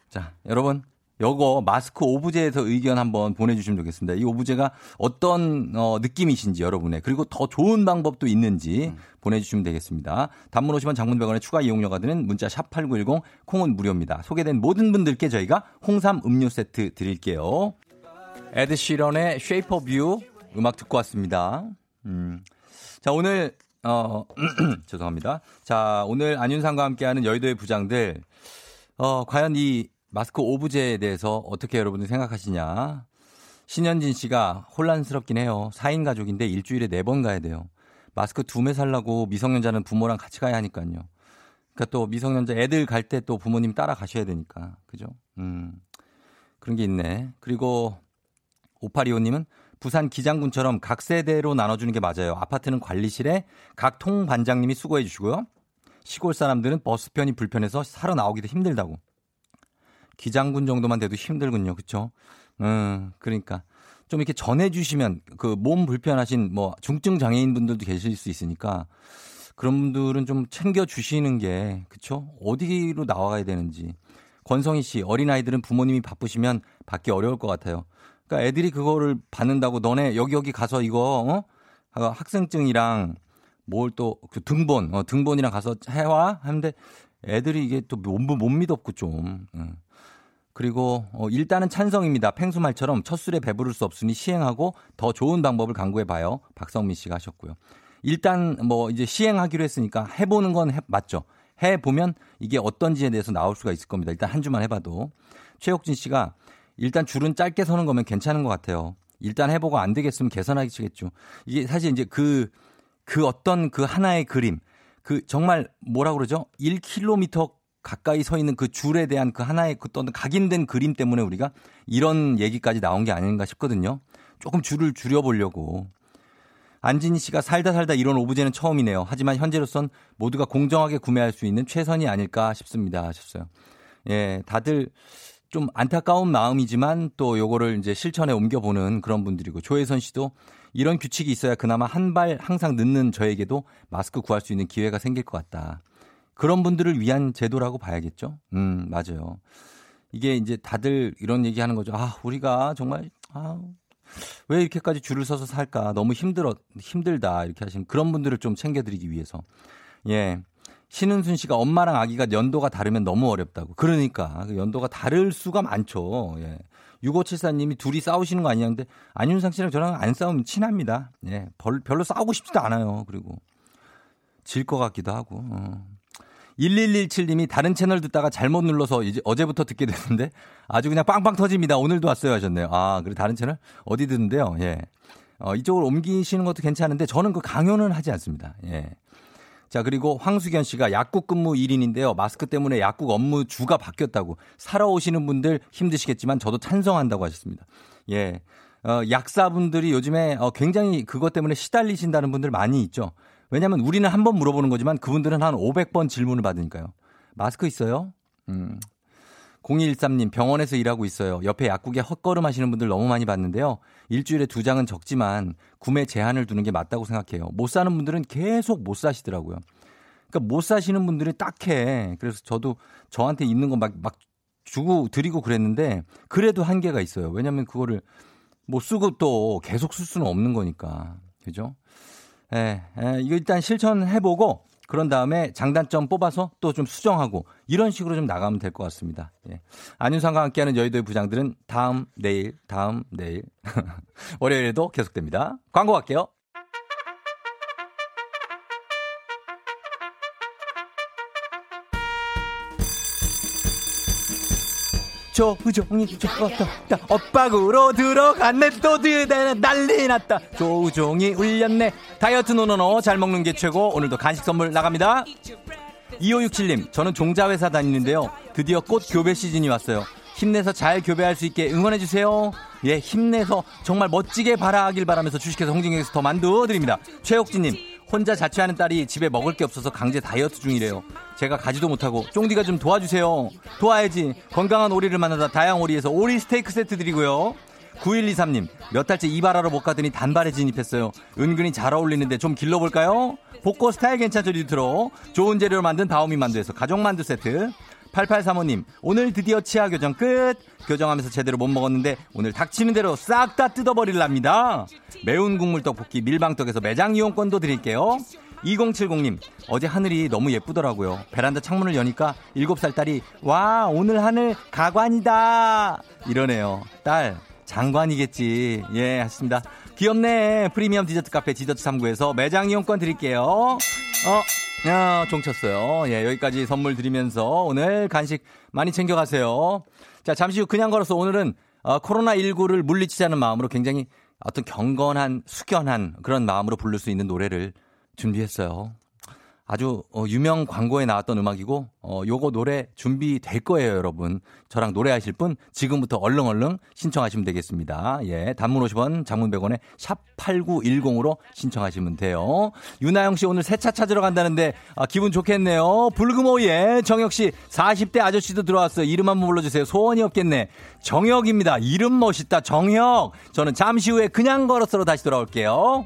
Speaker 1: 자, 여러분. 요거 마스크 오브제에서 의견 한번 보내주시면 좋겠습니다. 이 오브제가 어떤 어, 느낌이신지 여러분의 그리고 더 좋은 방법도 있는지
Speaker 2: 음.
Speaker 1: 보내주시면 되겠습니다. 단문 50원 장문백원의 추가 이용료가 드는 문자 샵 8910 콩은 무료입니다. 소개된 모든 분들께 저희가 홍삼 음료 세트 드릴게요. 에드 시런의 Shape of You 음악 듣고 왔습니다. 음. 자, 오늘, 어, 죄송합니다. 자, 오늘 안윤상과 함께하는 여의도의 부장들, 어, 과연 이 마스크 오브제에 대해서 어떻게 여러분들 생각하시냐. 신현진 씨가 혼란스럽긴 해요. 4인 가족인데 일주일에 4번 가야 돼요. 마스크 두 매 살라고 미성년자는 부모랑 같이 가야 하니까요. 그러니까 또 미성년자 애들 갈 때 또 부모님 따라 가셔야 되니까. 그죠? 음. 그런 게 있네. 그리고 5825님은 부산 기장군처럼 각 세대로 나눠주는 게 맞아요. 아파트는 관리실에 각 통 반장님이 수고해 주시고요. 시골 사람들은 버스편이 불편해서 살아 나오기도 힘들다고. 기장군 정도만 돼도 힘들군요. 그쵸? 음, 그러니까. 좀 이렇게 전해 주시면 그 몸 불편하신 뭐 중증 장애인 분들도 계실 수 있으니까 그런 분들은 좀 챙겨 주시는 게, 그쵸? 어디로 나와야 되는지. 권성희 씨, 어린아이들은 부모님이 바쁘시면 받기 어려울 것 같아요. 그러니까 애들이 그거를 받는다고 너네 여기 여기 가서 이거, 어? 학생증이랑 뭘 또, 그 등본, 어, 등본이랑 가서 해와? 하는데 애들이 이게 또 못, 못 믿었고 좀. 응. 그리고 어, 일단은 찬성입니다. 팽수말처럼 첫 술에 배부를 수 없으니 시행하고 더 좋은 방법을 강구해 봐요. 박성민 씨가 하셨고요. 일단 뭐 이제 시행하기로 했으니까 해보는 건 해, 맞죠. 해 보면 이게 어떤지에 대해서 나올 수가 있을 겁니다. 일단 한 주만 해봐도. 최혁진 씨가 일단 줄은 짧게 서는 거면 괜찮은 것 같아요. 일단 해보고 안 되겠으면 개선하겠죠. 이게 사실 이제 그, 그 어떤 그 하나의 그림, 그 정말 뭐라 그러죠? 1km 가까이 서 있는 그 줄에 대한 그 하나의 그 어떤 각인된 그림 때문에 우리가 이런 얘기까지 나온 게 아닌가 싶거든요. 조금 줄을 줄여보려고. 안진희 씨가 살다 살다 이런 오브제는 처음이네요. 하지만 현재로선 모두가 공정하게 구매할 수 있는 최선이 아닐까 싶습니다. 하셨어요. 예, 다들 좀 안타까운 마음이지만 또 요거를 이제 실천에 옮겨보는 그런 분들이고 조혜선 씨도 이런 규칙이 있어야 그나마 한 발 항상 늦는 저에게도 마스크 구할 수 있는 기회가 생길 것 같다. 그런 분들을 위한 제도라고 봐야겠죠. 음, 맞아요. 이게 이제 다들 이런 얘기 하는 거죠. 아, 우리가 정말, 아, 왜 이렇게까지 줄을 서서 살까? 너무 힘들어, 힘들다. 이렇게 하시는 그런 분들을 좀 챙겨드리기 위해서. 예. 신은순 씨가 엄마랑 아기가 연도가 다르면 너무 어렵다고. 그러니까. 그 연도가 다를 수가 많죠. 예. 6574님이 둘이 싸우시는 거 아니냐는데 안윤상 씨랑 저랑 안 싸우면 친합니다. 예. 별로 싸우고 싶지도 않아요. 그리고 질 것 같기도 하고. 어. 1117님이 다른 채널 듣다가 잘못 눌러서 이제 어제부터 듣게 됐는데 아주 그냥 빵빵 터집니다. 오늘도 왔어요 하셨네요. 아, 그래 다른 채널 어디 듣는데요? 예. 어, 이쪽으로 옮기시는 것도 괜찮은데 저는 그 강요는 하지 않습니다. 예. 자, 그리고 황수견 씨가 약국 근무 1인인데요. 마스크 때문에 약국 업무 주가 바뀌었다고. 살아 오시는 분들 힘드시겠지만 저도 찬성한다고 하셨습니다. 예. 어, 약사분들이 요즘에 어, 굉장히 그것 때문에 시달리신다는 분들 많이 있죠. 왜냐하면 우리는 한 번 물어보는 거지만 그분들은 한 500번 질문을 받으니까요. 마스크 있어요? 음. 0213님 병원에서 일하고 있어요. 옆에 약국에 헛걸음 하시는 분들 너무 많이 봤는데요. 일주일에 두 장은 적지만 구매 제한을 두는 게 맞다고 생각해요. 못 사는 분들은 계속 못 사시더라고요. 그러니까 못 사시는 분들이 딱해. 그래서 저도 저한테 있는 거 막 막 주고 드리고 그랬는데 그래도 한계가 있어요. 왜냐면 그거를 못 쓰고 또 계속 쓸 수는 없는 거니까. 그죠? 예, 예, 이거 일단 실천해보고 그런 다음에 장단점 뽑아서 또 좀 수정하고 이런 식으로 좀 나가면 될 것 같습니다. 예. 안윤상과 함께하는 여의도의 부장들은 다음, 내일, 다음, 내일. 월요일에도 계속됩니다. 광고 갈게요. 조우종이 죽었다 엇박으로 들어갔네 또 난리 났다. 조우종이 울렸네. 다이어트 노노노 잘 먹는 게 최고. 오늘도 간식 선물 나갑니다. 2567님 저는 종자회사 다니는데요. 드디어 꽃 교배 시즌이 왔어요. 힘내서 잘 교배할 수 있게 응원해주세요. 예 힘내서 정말 멋지게 바라길 바라면서 주식회사 홍진경에서 더 만두 드립니다. 최옥진님 혼자 자취하는 딸이 집에 먹을 게 없어서 강제 다이어트 중이래요. 제가 가지도 못하고 쫑디가 좀 도와주세요. 도와야지. 건강한 오리를 만나다 다양 오리에서 오리 스테이크 세트 드리고요. 9123님, 몇 달째 이발하러 못 가더니 단발에 진입했어요. 은근히 잘 어울리는데 좀 길러볼까요? 복고 스타일 괜찮죠, 리트로. 좋은 재료로 만든 다오미 만두에서 가족 만두 세트. 8835님, 오늘 드디어 치아 교정 끝! 교정하면서 제대로 못 먹었는데 오늘 닥치는 대로 싹 다 뜯어버릴랍니다. 매운 국물 떡볶이 밀방떡에서 매장 이용권도 드릴게요. 2070님, 어제 하늘이 너무 예쁘더라고요. 베란다 창문을 여니까 7살 딸이, 와, 오늘 하늘 가관이다! 이러네요. 딸, 장관이겠지. 예, 하십니다. 귀엽네. 프리미엄 디저트 카페 디저트 3구에서 매장 이용권 드릴게요. 어, 야, 종 쳤어요. 예, 여기까지 선물 드리면서 오늘 간식 많이 챙겨가세요. 자, 잠시 후 그냥 걸어서 오늘은 어, 코로나19를 물리치자는 마음으로 굉장히 어떤 경건한, 숙연한 그런 마음으로 부를 수 있는 노래를 준비했어요. 아주 어, 유명 광고에 나왔던 음악이고 어 요거 노래 준비될 거예요, 여러분. 저랑 노래하실 분 지금부터 얼렁얼렁 신청하시면 되겠습니다. 예. 단문 50원, 장문 100원에 샵 8910으로 신청하시면 돼요. 유나영 씨 오늘 새차 찾으러 간다는데 아, 기분 좋겠네요. 불금오예 정혁 씨 40대 아저씨도 들어왔어요. 이름 한번 불러 주세요. 소원이 없겠네. 정혁입니다. 이름 멋있다. 정혁. 저는 잠시 후에 그냥 걸어서로 다시 돌아올게요.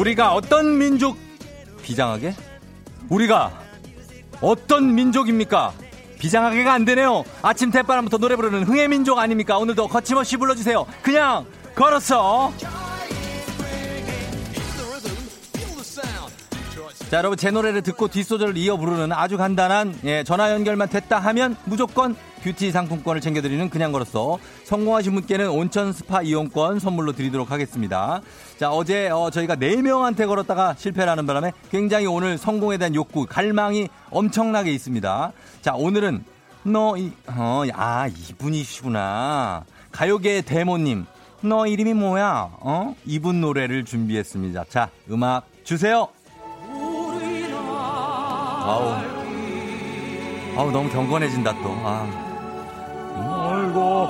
Speaker 1: 우리가 어떤 민족 비장하게? 우리가 어떤 민족입니까? 비장하게가 안 되네요. 아침 댓바람부터 노래 부르는 흥의 민족 아닙니까? 오늘도 거침없이 불러주세요. 그냥 걸었어. 자, 여러분 제 노래를 듣고 뒷소절을 이어 부르는 아주 간단한 예, 전화 연결만 됐다 하면 무조건 뷰티 상품권을 챙겨드리는 그냥 걸었어. 성공하신 분께는 온천 스파 이용권 선물로 드리도록 하겠습니다. 자, 어제 어, 저희가 4명한테 걸었다가 실패하는 바람에 굉장히 오늘 성공에 대한 욕구, 갈망이 엄청나게 있습니다. 자, 오늘은 너, 이, 어, 아, 이분이시구나. 가요계의 대모님. 너 이름이 뭐야? 어? 이분 노래를 준비했습니다. 자, 음악 주세요. 아우. 아우, 너무 경건해진다, 또. 아. 멀고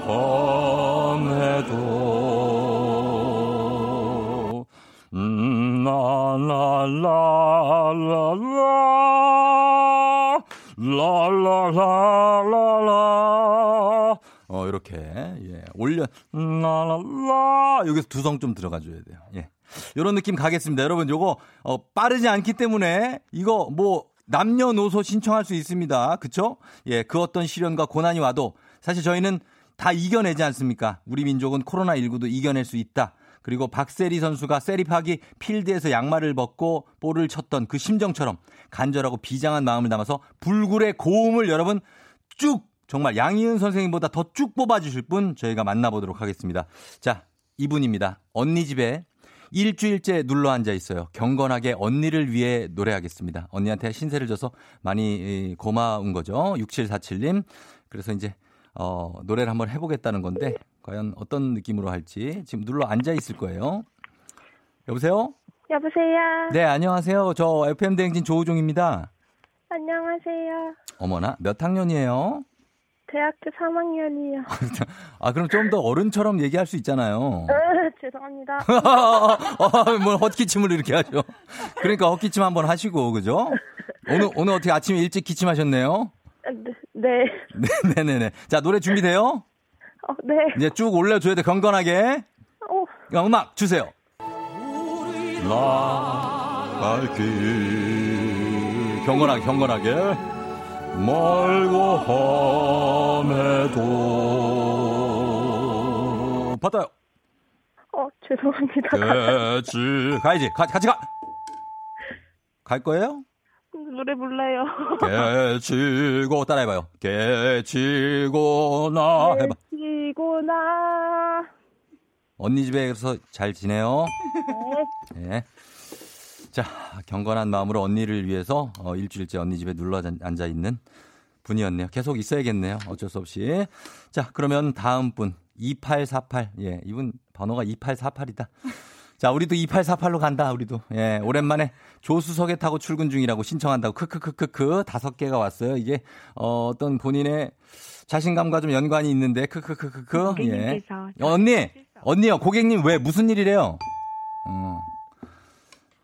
Speaker 1: 험해도, 음, 나, 나, 라, 라, 라, 라, 라, 라, 라. 어, 이렇게, 예. 올려, 라, 라, 라. 여기서 두성 좀 들어가줘야 돼요. 예. 요런 느낌 가겠습니다. 여러분, 요거, 어, 빠르지 않기 때문에, 이거 뭐, 남녀노소 신청할 수 있습니다. 그쵸? 예, 그 어떤 시련과 고난이 와도 사실 저희는 다 이겨내지 않습니까? 우리 민족은 코로나19도 이겨낼 수 있다. 그리고 박세리 선수가 세리파기 필드에서 양말을 벗고 볼을 쳤던 그 심정처럼 간절하고 비장한 마음을 담아서 불굴의 고음을 여러분 쭉 정말 양희은 선생님보다 더 쭉 뽑아주실 분 저희가 만나보도록 하겠습니다. 자, 이분입니다. 언니 집에 일주일째 눌러 앉아 있어요. 경건하게 언니를 위해 노래하겠습니다. 언니한테 신세를 져서 많이 고마운 거죠. 6747님. 그래서 이제 어, 노래를 한번 해보겠다는 건데 과연 어떤 느낌으로 할지 지금 눌러 앉아 있을 거예요. 여보세요?
Speaker 4: 여보세요.
Speaker 1: 네, 안녕하세요. 저 FM 대행진 조우종입니다.
Speaker 4: 안녕하세요.
Speaker 1: 어머나, 몇 학년이에요?
Speaker 4: 대학교 3학년이요.
Speaker 1: 아, 그럼 좀 더 어른처럼 얘기할 수 있잖아요.
Speaker 4: 죄송합니다.
Speaker 1: 어, 뭘 헛기침을 이렇게 하죠. 그러니까 헛기침 한번 하시고, 그죠? 오늘, 오늘 어떻게 아침에 일찍 기침하셨네요?
Speaker 4: 네. 네.
Speaker 1: 네네네. 자, 노래 준비돼요?
Speaker 4: 어, 네.
Speaker 1: 이제 쭉 올려줘야 돼, 경건하게.
Speaker 4: 어,
Speaker 1: 야, 음악 주세요. 나갈길 경건하게, 경건하게. 멀고 험해도. 받아요.
Speaker 4: 어, 죄송합니다.
Speaker 1: 개지. 가야지. 가, 같이 가. 갈 거예요?
Speaker 4: 노래 몰라요.
Speaker 1: 개치고 따라해봐요. 개치고 나 해봐.
Speaker 4: 지고나.
Speaker 1: 언니 집에서 잘 지내요? 네. 자, 경건한 마음으로 언니를 위해서 어, 일주일째 언니 집에 눌러 앉아 있는 분이었네요. 계속 있어야겠네요. 어쩔 수 없이. 자, 그러면 다음 분. 2848. 예, 이분 번호가 2848이다. 자, 우리도 2848로 간다, 우리도. 예, 오랜만에 조수석에 타고 출근 중이라고 신청한다고 크크크크크 다섯 개가 왔어요. 이게 어, 어떤 본인의 자신감과 좀 연관이 있는데 크크크크크. 예. 언니, 언니요. 고객님 왜 무슨 일이래요?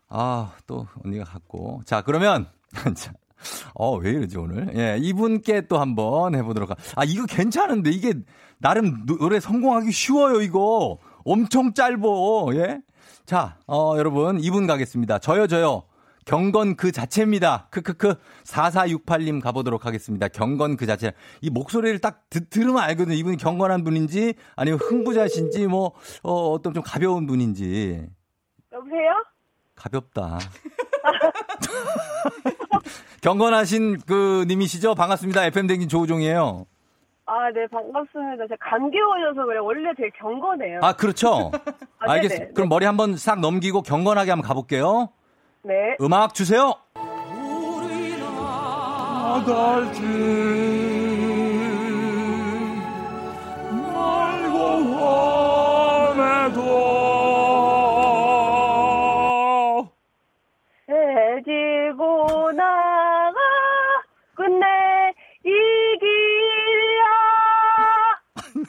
Speaker 1: 어. 아, 또 언니가 갔고. 자, 그러면 자, 어, 왜 이러지, 오늘? 예, 이분께 또 한번 해 보도록 하. 아, 이거 괜찮은데, 이게, 나름 노래 성공하기 쉬워요, 이거. 엄청 짧어, 예? 자, 어, 여러분, 이분 가겠습니다. 저요, 저요. 경건 그 자체입니다. 크크크. 4468님 가보도록 하겠습니다. 경건 그 자체. 이 목소리를 딱 드, 들으면 알거든요. 이분이 경건한 분인지, 아니면 흥부자신지, 뭐, 어, 어떤 좀 가벼운 분인지.
Speaker 4: 여보세요?
Speaker 1: 가볍다. 경건하신 그 님이시죠? 반갑습니다. FM댕진 조우종이에요.
Speaker 4: 아, 네, 반갑습니다. 제가 감기 걸려서 그래. 원래 되게 경건해요.
Speaker 1: 아, 그렇죠?
Speaker 4: 아,
Speaker 1: 알겠습니다.
Speaker 4: 네네.
Speaker 1: 그럼 머리 한번 싹 넘기고 경건하게 한번 가볼게요.
Speaker 4: 네.
Speaker 1: 음악 주세요.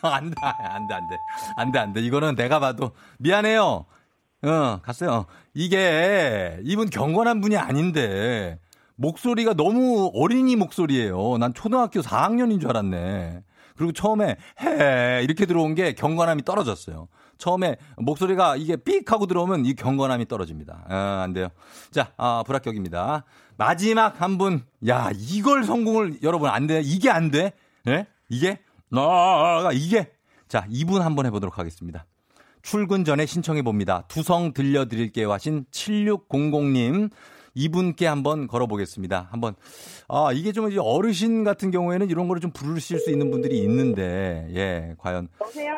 Speaker 1: 안 돼, 안 돼, 안 돼. 안 돼, 안 돼. 이거는 내가 봐도 미안해요. 어, 갔어요. 이게 이분 경건한 분이 아닌데 목소리가 너무 어린이 목소리예요. 난 초등학교 4학년인 줄 알았네. 그리고 처음에 해 이렇게 들어온 게 경건함이 떨어졌어요. 처음에 목소리가 이게 삑 하고 들어오면 이 경건함이 떨어집니다. 아, 안 돼요. 자, 아, 불합격입니다. 마지막 한 분. 야, 이걸 성공을 여러분 안 돼. 이게 안 돼. 예? 이게 나가 이게 자, 이분 한번 해 보도록 하겠습니다. 출근 전에 신청해 봅니다. 두성 들려드릴게요 하신 7600님. 이분께 한번 걸어보겠습니다. 한번, 아, 이게 좀 이제 어르신 같은 경우에는 이런 거를 좀 부르실 수 있는 분들이 있는데, 예, 과연.
Speaker 4: 여보세요?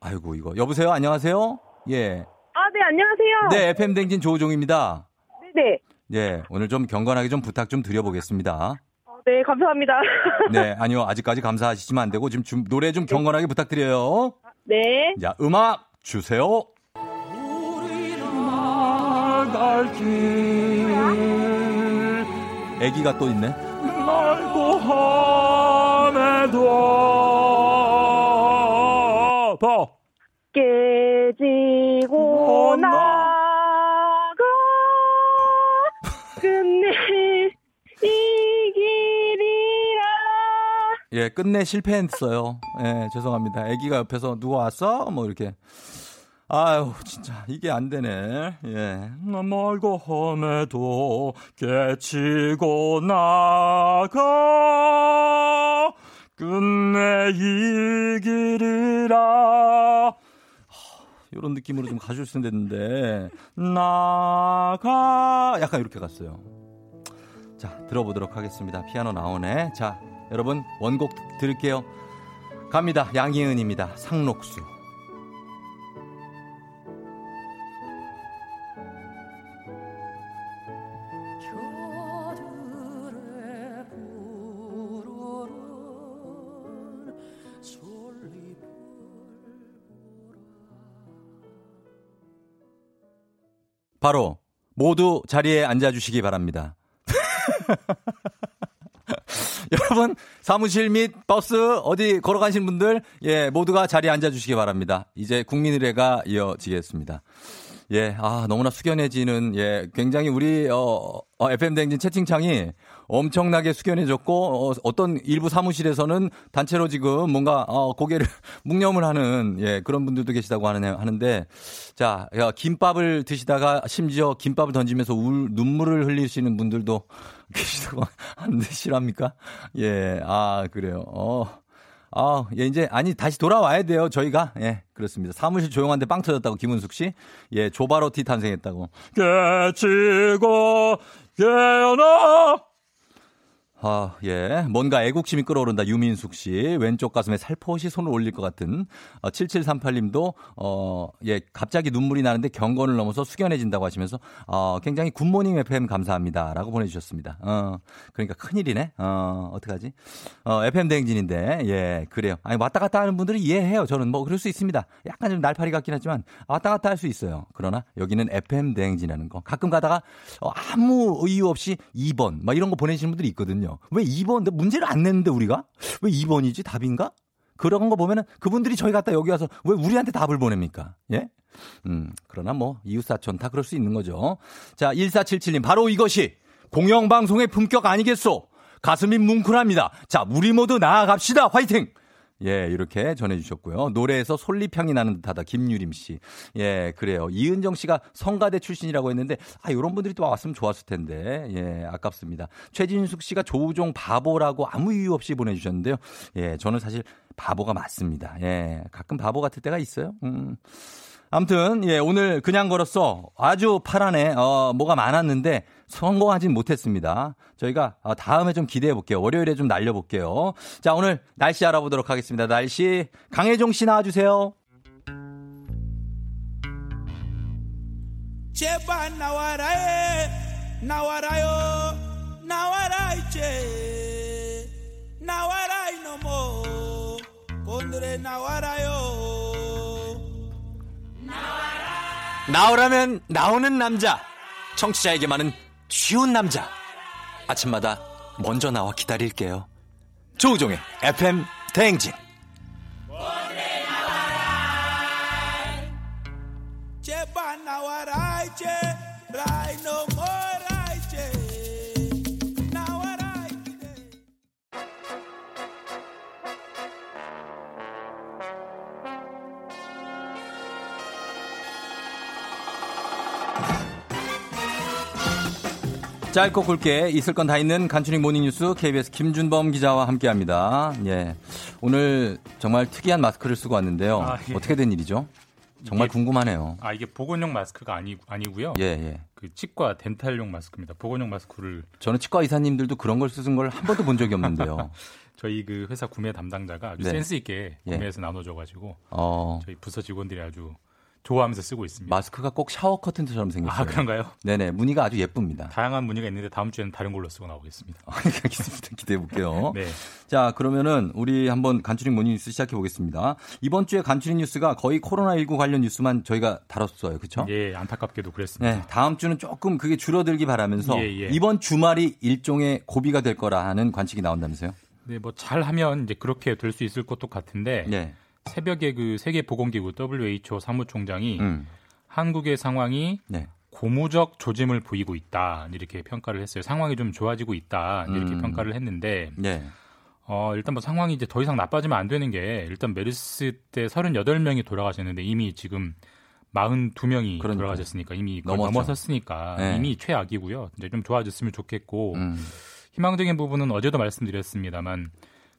Speaker 1: 아이고, 이거. 여보세요? 안녕하세요? 예.
Speaker 4: 아, 네, 안녕하세요.
Speaker 1: 네, FM댕진 조우종입니다.
Speaker 4: 네네.
Speaker 1: 예, 오늘 좀 경건하게 좀 부탁 좀 드려보겠습니다.
Speaker 4: 어, 네, 감사합니다.
Speaker 1: 네, 아니요, 아직까지 감사하시지만 안 되고, 지금 좀 노래 좀 경건하게 부탁드려요.
Speaker 4: 네.
Speaker 1: 자, 음악 주세요. 애기가 또 있네. 말고 함에도 더 예, 끝내 실패했어요. 예, 죄송합니다. 애기가 옆에서 누가 왔어? 뭐 이렇게. 아유, 진짜 이게 안 되네. 예. 나 말고 험에도 깨치고 나가 끝내 이 길이라. 이런 느낌으로 좀 가줄 됐는데 나가 약간 이렇게 갔어요. 자, 들어보도록 하겠습니다. 피아노 나오네. 자, 여러분 원곡 들을게요. 갑니다. 양희은입니다. 상록수. 바로 모두 자리에 앉아주시기 바랍니다. 여러분 사무실 및 버스 어디 걸어가신 분들 예 모두가 자리에 앉아주시기 바랍니다. 이제 국민의례가 이어지겠습니다. 예, 아, 너무나 숙연해지는, 예, 굉장히 우리, 어, 어 FM 댕진 채팅창이 엄청나게 숙연해졌고, 어, 어떤 일부 사무실에서는 단체로 지금 뭔가, 어, 고개를 묵념을 하는, 예, 그런 분들도 계시다고 하는, 하는데, 자, 야, 김밥을 드시다가 심지어 김밥을 던지면서 울, 눈물을 흘리시는 분들도 계시다고 하는데, 실합니까? 예, 아, 그래요. 어. 아, 예, 이제, 아니, 다시 돌아와야 돼요, 저희가. 예, 그렇습니다. 사무실 조용한데 빵 터졌다고, 김은숙 씨. 예, 조바로티 탄생했다고. 깨치고, 깨어나! 아, 예. 뭔가 애국심이 끌어오른다. 유민숙 씨. 왼쪽 가슴에 살포시 손을 올릴 것 같은. 어, 7738님도, 어, 예, 갑자기 눈물이 나는데 경건을 넘어서 숙연해진다고 하시면서, 어, 굉장히 굿모닝 FM 감사합니다. 라고 보내주셨습니다. 어, 그러니까 큰일이네. 어, 어떡하지? 어, FM 대행진인데, 예, 그래요. 아니, 왔다 갔다 하는 분들은 이해해요. 저는 뭐, 그럴 수 있습니다. 약간 좀 날파리 같긴 하지만, 왔다 갔다 할 수 있어요. 그러나, 여기는 FM 대행진이라는 거. 가끔 가다가, 어, 아무 이유 없이 2번, 막 이런 거 보내시는 분들이 있거든요. 왜 2번? 근데 문제를 안 냈는데 우리가? 왜 2번이지? 답인가? 그런 거 보면은 그분들이 저희 갔다 여기 와서 왜 우리한테 답을 보냅니까? 예? 음, 그러나 뭐, 이웃사촌 다 그럴 수 있는 거죠. 자, 1477님, 바로 이것이 공영방송의 품격 아니겠소? 가슴이 뭉클합니다. 자, 우리 모두 나아갑시다. 화이팅! 예, 이렇게 전해주셨고요. 노래에서 솔리평이 나는 듯하다. 김유림 씨. 예, 그래요. 이은정 씨가 성가대 출신이라고 했는데, 아, 이런 분들이 또 왔으면 좋았을 텐데. 예, 아깝습니다. 최진숙 씨가 조우종 바보라고 아무 이유 없이 보내주셨는데요. 예, 저는 사실 바보가 맞습니다. 예, 가끔 바보 같을 때가 있어요. 음. 아무튼 예 오늘 그냥 걸었어 아주 파란에 어 뭐가 많았는데 성공하진 못했습니다. 저희가 어, 다음에 좀 기대해 볼게요. 월요일에 좀 날려 볼게요. 자 오늘 날씨 알아보도록 하겠습니다. 날씨 강혜종 씨 나와 주세요.
Speaker 5: 제발 나와라 해 나와라요 나와라 이제 나와라 이놈어 오늘의 나와라요
Speaker 1: 나오라면 나오는 남자. 청취자에게만은 쉬운 남자. 아침마다 먼저 나와 기다릴게요. 조우종의 FM 대행진.
Speaker 5: 제발 나와라 이제
Speaker 1: 짧고 굵게 있을 건 다 있는 간추린 모닝뉴스 KBS 김준범 기자와 함께합니다. 예, 오늘 정말 특이한 마스크를 쓰고 왔는데요.
Speaker 6: 아, 예.
Speaker 1: 어떻게 된 일이죠? 정말
Speaker 6: 이게-
Speaker 1: 궁금하네요.
Speaker 6: 아 이게 보건용 마스크가 아니 아니고요.
Speaker 1: 예, 예.
Speaker 6: 그 치과 덴탈용 마스크입니다. 보건용 마스크를
Speaker 1: 저는 치과 의사님들도 그런 걸 쓰는 걸 한 번도 본 적이 없는데요.
Speaker 6: 저희 그 회사 구매 담당자가 아주
Speaker 1: 네.
Speaker 6: 센스 있게
Speaker 1: 예.
Speaker 6: 구매해서 나눠줘가지고
Speaker 1: 어,
Speaker 6: 저희 부서 직원들이 아주 좋아하면서 쓰고 있습니다.
Speaker 1: 마스크가 꼭 샤워 커튼처럼 생겼어요.
Speaker 6: 아 그런가요?
Speaker 1: 네네, 무늬가 아주 예쁩니다.
Speaker 6: 다양한 무늬가 있는데 다음 주에는 다른 걸로 쓰고 나오겠습니다.
Speaker 1: 알겠습니다. 기대해 볼게요.
Speaker 6: 네.
Speaker 1: 자, 그러면은 우리 한번 간추린 모닝 뉴스 시작해 보겠습니다. 이번 주에 간추린 뉴스가 거의 코로나19 관련 뉴스만 저희가 다뤘어요. 그렇죠?
Speaker 6: 예, 안타깝게도 그랬습니다.
Speaker 1: 네, 다음 주는 조금 그게 줄어들기 바라면서
Speaker 6: 예, 예.
Speaker 1: 이번 주말이 일종의 고비가 될 거라 하는 관측이 나온다면서요?
Speaker 6: 네, 뭐 잘하면 이제 그렇게 될 수 있을 것도 같은데
Speaker 1: 네.
Speaker 6: 새벽에 그 세계 보건기구 WHO 사무총장이
Speaker 1: 음.
Speaker 6: 한국의 상황이
Speaker 1: 네.
Speaker 6: 고무적 조짐을 보이고 있다 이렇게 평가를 했어요. 상황이 좀 좋아지고 있다 이렇게
Speaker 1: 음.
Speaker 6: 평가를 했는데
Speaker 1: 네.
Speaker 6: 어, 일단 뭐 상황이 이제 더 이상 나빠지면 안 되는 게 일단 메르스 때 38명이 돌아가셨는데 이미 지금 42명이
Speaker 1: 그러니까요.
Speaker 6: 돌아가셨으니까 이미. 넘어섰으니까
Speaker 1: 네.
Speaker 6: 이미 최악이고요. 이제 좀 좋아졌으면 좋겠고
Speaker 1: 음.
Speaker 6: 희망적인 부분은 어제도 말씀드렸습니다만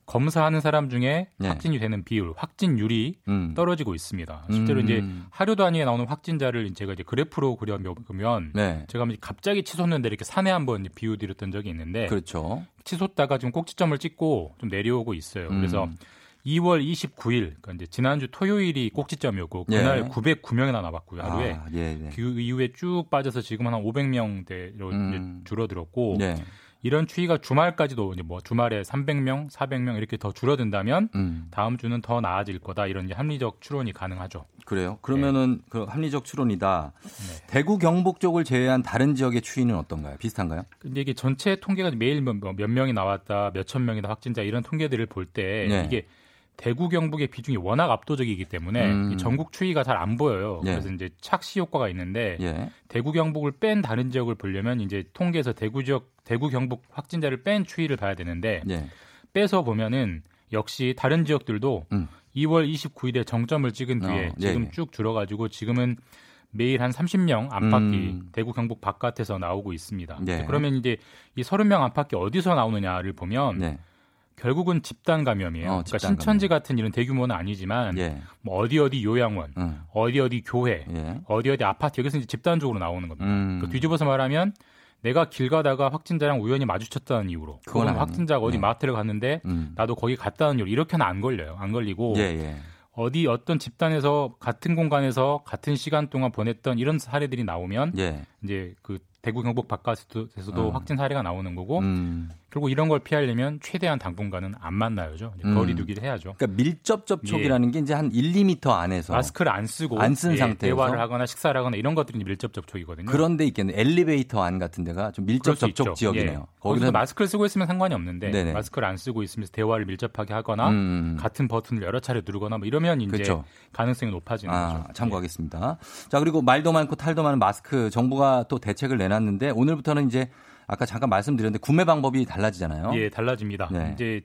Speaker 6: 검사하는 사람 중에
Speaker 1: 네.
Speaker 6: 확진이 되는 비율, 확진율이
Speaker 1: 음.
Speaker 6: 떨어지고 있습니다. 실제로
Speaker 1: 음.
Speaker 6: 이제 하루 단위에 나오는 확진자를 제가 이제 그래프로 그려보면
Speaker 1: 네.
Speaker 6: 제가 갑자기 치솟는데 이렇게 산에 한번 비유드렸던 적이 있는데
Speaker 1: 그렇죠.
Speaker 6: 치솟다가 지금 꼭지점을 찍고 좀 내려오고 있어요. 그래서
Speaker 1: 음.
Speaker 6: 2월 29일, 그러니까 이제 지난주 토요일이 꼭지점이었고 그날
Speaker 1: 예.
Speaker 6: 909명이나 나왔고요 하루에.
Speaker 1: 아, 예, 네.
Speaker 6: 그 이후에 쭉 빠져서 지금은 한 500명대로
Speaker 1: 음.
Speaker 6: 줄어들었고
Speaker 1: 네.
Speaker 6: 이런 추이가 주말까지도 이제 뭐 주말에 300명, 400명 이렇게 더 줄어든다면
Speaker 1: 음.
Speaker 6: 다음 주는 더 나아질 거다 이런 이제 합리적 추론이 가능하죠.
Speaker 1: 그래요. 그러면은 그 합리적 추론이다.
Speaker 6: 네.
Speaker 1: 대구 경북 쪽을 제외한 다른 지역의 추이는 어떤가요? 비슷한가요?
Speaker 6: 근데 이게 전체 통계가 매일 몇, 몇 명이 나왔다, 몇 천 명이다 확진자 이런 통계들을 볼때
Speaker 1: 네.
Speaker 6: 이게 대구 경북의 비중이 워낙 압도적이기 때문에
Speaker 1: 음.
Speaker 6: 이 전국 추이가 잘 안 보여요.
Speaker 1: 예.
Speaker 6: 그래서 이제 착시 효과가 있는데
Speaker 1: 예.
Speaker 6: 대구 경북을 뺀 다른 지역을 보려면 이제 통계에서 대구 지역 대구 경북 확진자를 뺀 추이를 봐야 되는데
Speaker 1: 예.
Speaker 6: 빼서 보면은 역시 다른 지역들도
Speaker 1: 음.
Speaker 6: 2월 29일에 정점을 찍은 뒤에
Speaker 1: 어, 예,
Speaker 6: 지금
Speaker 1: 예.
Speaker 6: 쭉 줄어가지고 지금은 매일 한 30명 안팎이
Speaker 1: 음.
Speaker 6: 대구 경북 바깥에서 나오고 있습니다.
Speaker 1: 네.
Speaker 6: 그러면 이제 이 30명 안팎이 어디서 나오느냐를 보면
Speaker 1: 네.
Speaker 6: 결국은 집단 감염이에요.
Speaker 1: 어,
Speaker 6: 그러니까
Speaker 1: 집단
Speaker 6: 신천지 같은 이런 대규모는 아니지만
Speaker 1: 예.
Speaker 6: 뭐 어디 어디 요양원,
Speaker 1: 음.
Speaker 6: 어디 어디 교회,
Speaker 1: 예.
Speaker 6: 어디 어디 아파트 여기서 이제 집단적으로 나오는 겁니다.
Speaker 1: 음.
Speaker 6: 그 뒤집어서 말하면 내가 길 가다가 확진자랑 우연히 마주쳤다는 이유로
Speaker 1: 그건
Speaker 6: 혹은
Speaker 1: 아니에요.
Speaker 6: 확진자가 어디
Speaker 1: 네.
Speaker 6: 마트를 갔는데
Speaker 1: 음.
Speaker 6: 나도 거기 갔다는 이유로 이렇게는 안 걸려요. 안 걸리고
Speaker 1: 예, 예.
Speaker 6: 어디 어떤 집단에서 같은 공간에서 같은 시간 동안 보냈던 이런 사례들이 나오면
Speaker 1: 예.
Speaker 6: 이제 그 대구 경북 바깥에서도
Speaker 1: 음.
Speaker 6: 확진 사례가 나오는 거고
Speaker 1: 음.
Speaker 6: 그리고 이런 걸 피하려면 최대한 당분간은 안 만나야죠.
Speaker 1: 음.
Speaker 6: 거리두기를 해야죠.
Speaker 1: 그러니까 밀접 접촉이라는 게 이제 한 1, 2미터 안에서
Speaker 6: 예. 마스크를 안 쓰고
Speaker 1: 안쓴
Speaker 6: 예,
Speaker 1: 상태에서?
Speaker 6: 대화를 하거나 식사를 하거나 이런 것들이 밀접 접촉이거든요.
Speaker 1: 그런 데 있겠네. 엘리베이터 안 같은 데가 좀 밀접 접촉
Speaker 6: 있죠.
Speaker 1: 지역이네요.
Speaker 6: 예. 거기서 마스크를 쓰고 있으면 상관이 없는데
Speaker 1: 네네.
Speaker 6: 마스크를 안 쓰고 있으면서 대화를 밀접하게 하거나
Speaker 1: 음.
Speaker 6: 같은 버튼을 여러 차례 누르거나 뭐 이러면 이제
Speaker 1: 그렇죠.
Speaker 6: 가능성이 높아지는
Speaker 1: 아,
Speaker 6: 거죠.
Speaker 1: 참고하겠습니다. 자, 그리고 말도 많고 탈도 많은 마스크 정부가 또 대책을 내 놨는데 오늘부터는 이제 아까 잠깐 말씀드렸는데 구매 방법이 달라지잖아요.
Speaker 6: 예, 달라집니다.
Speaker 1: 네.
Speaker 6: 이제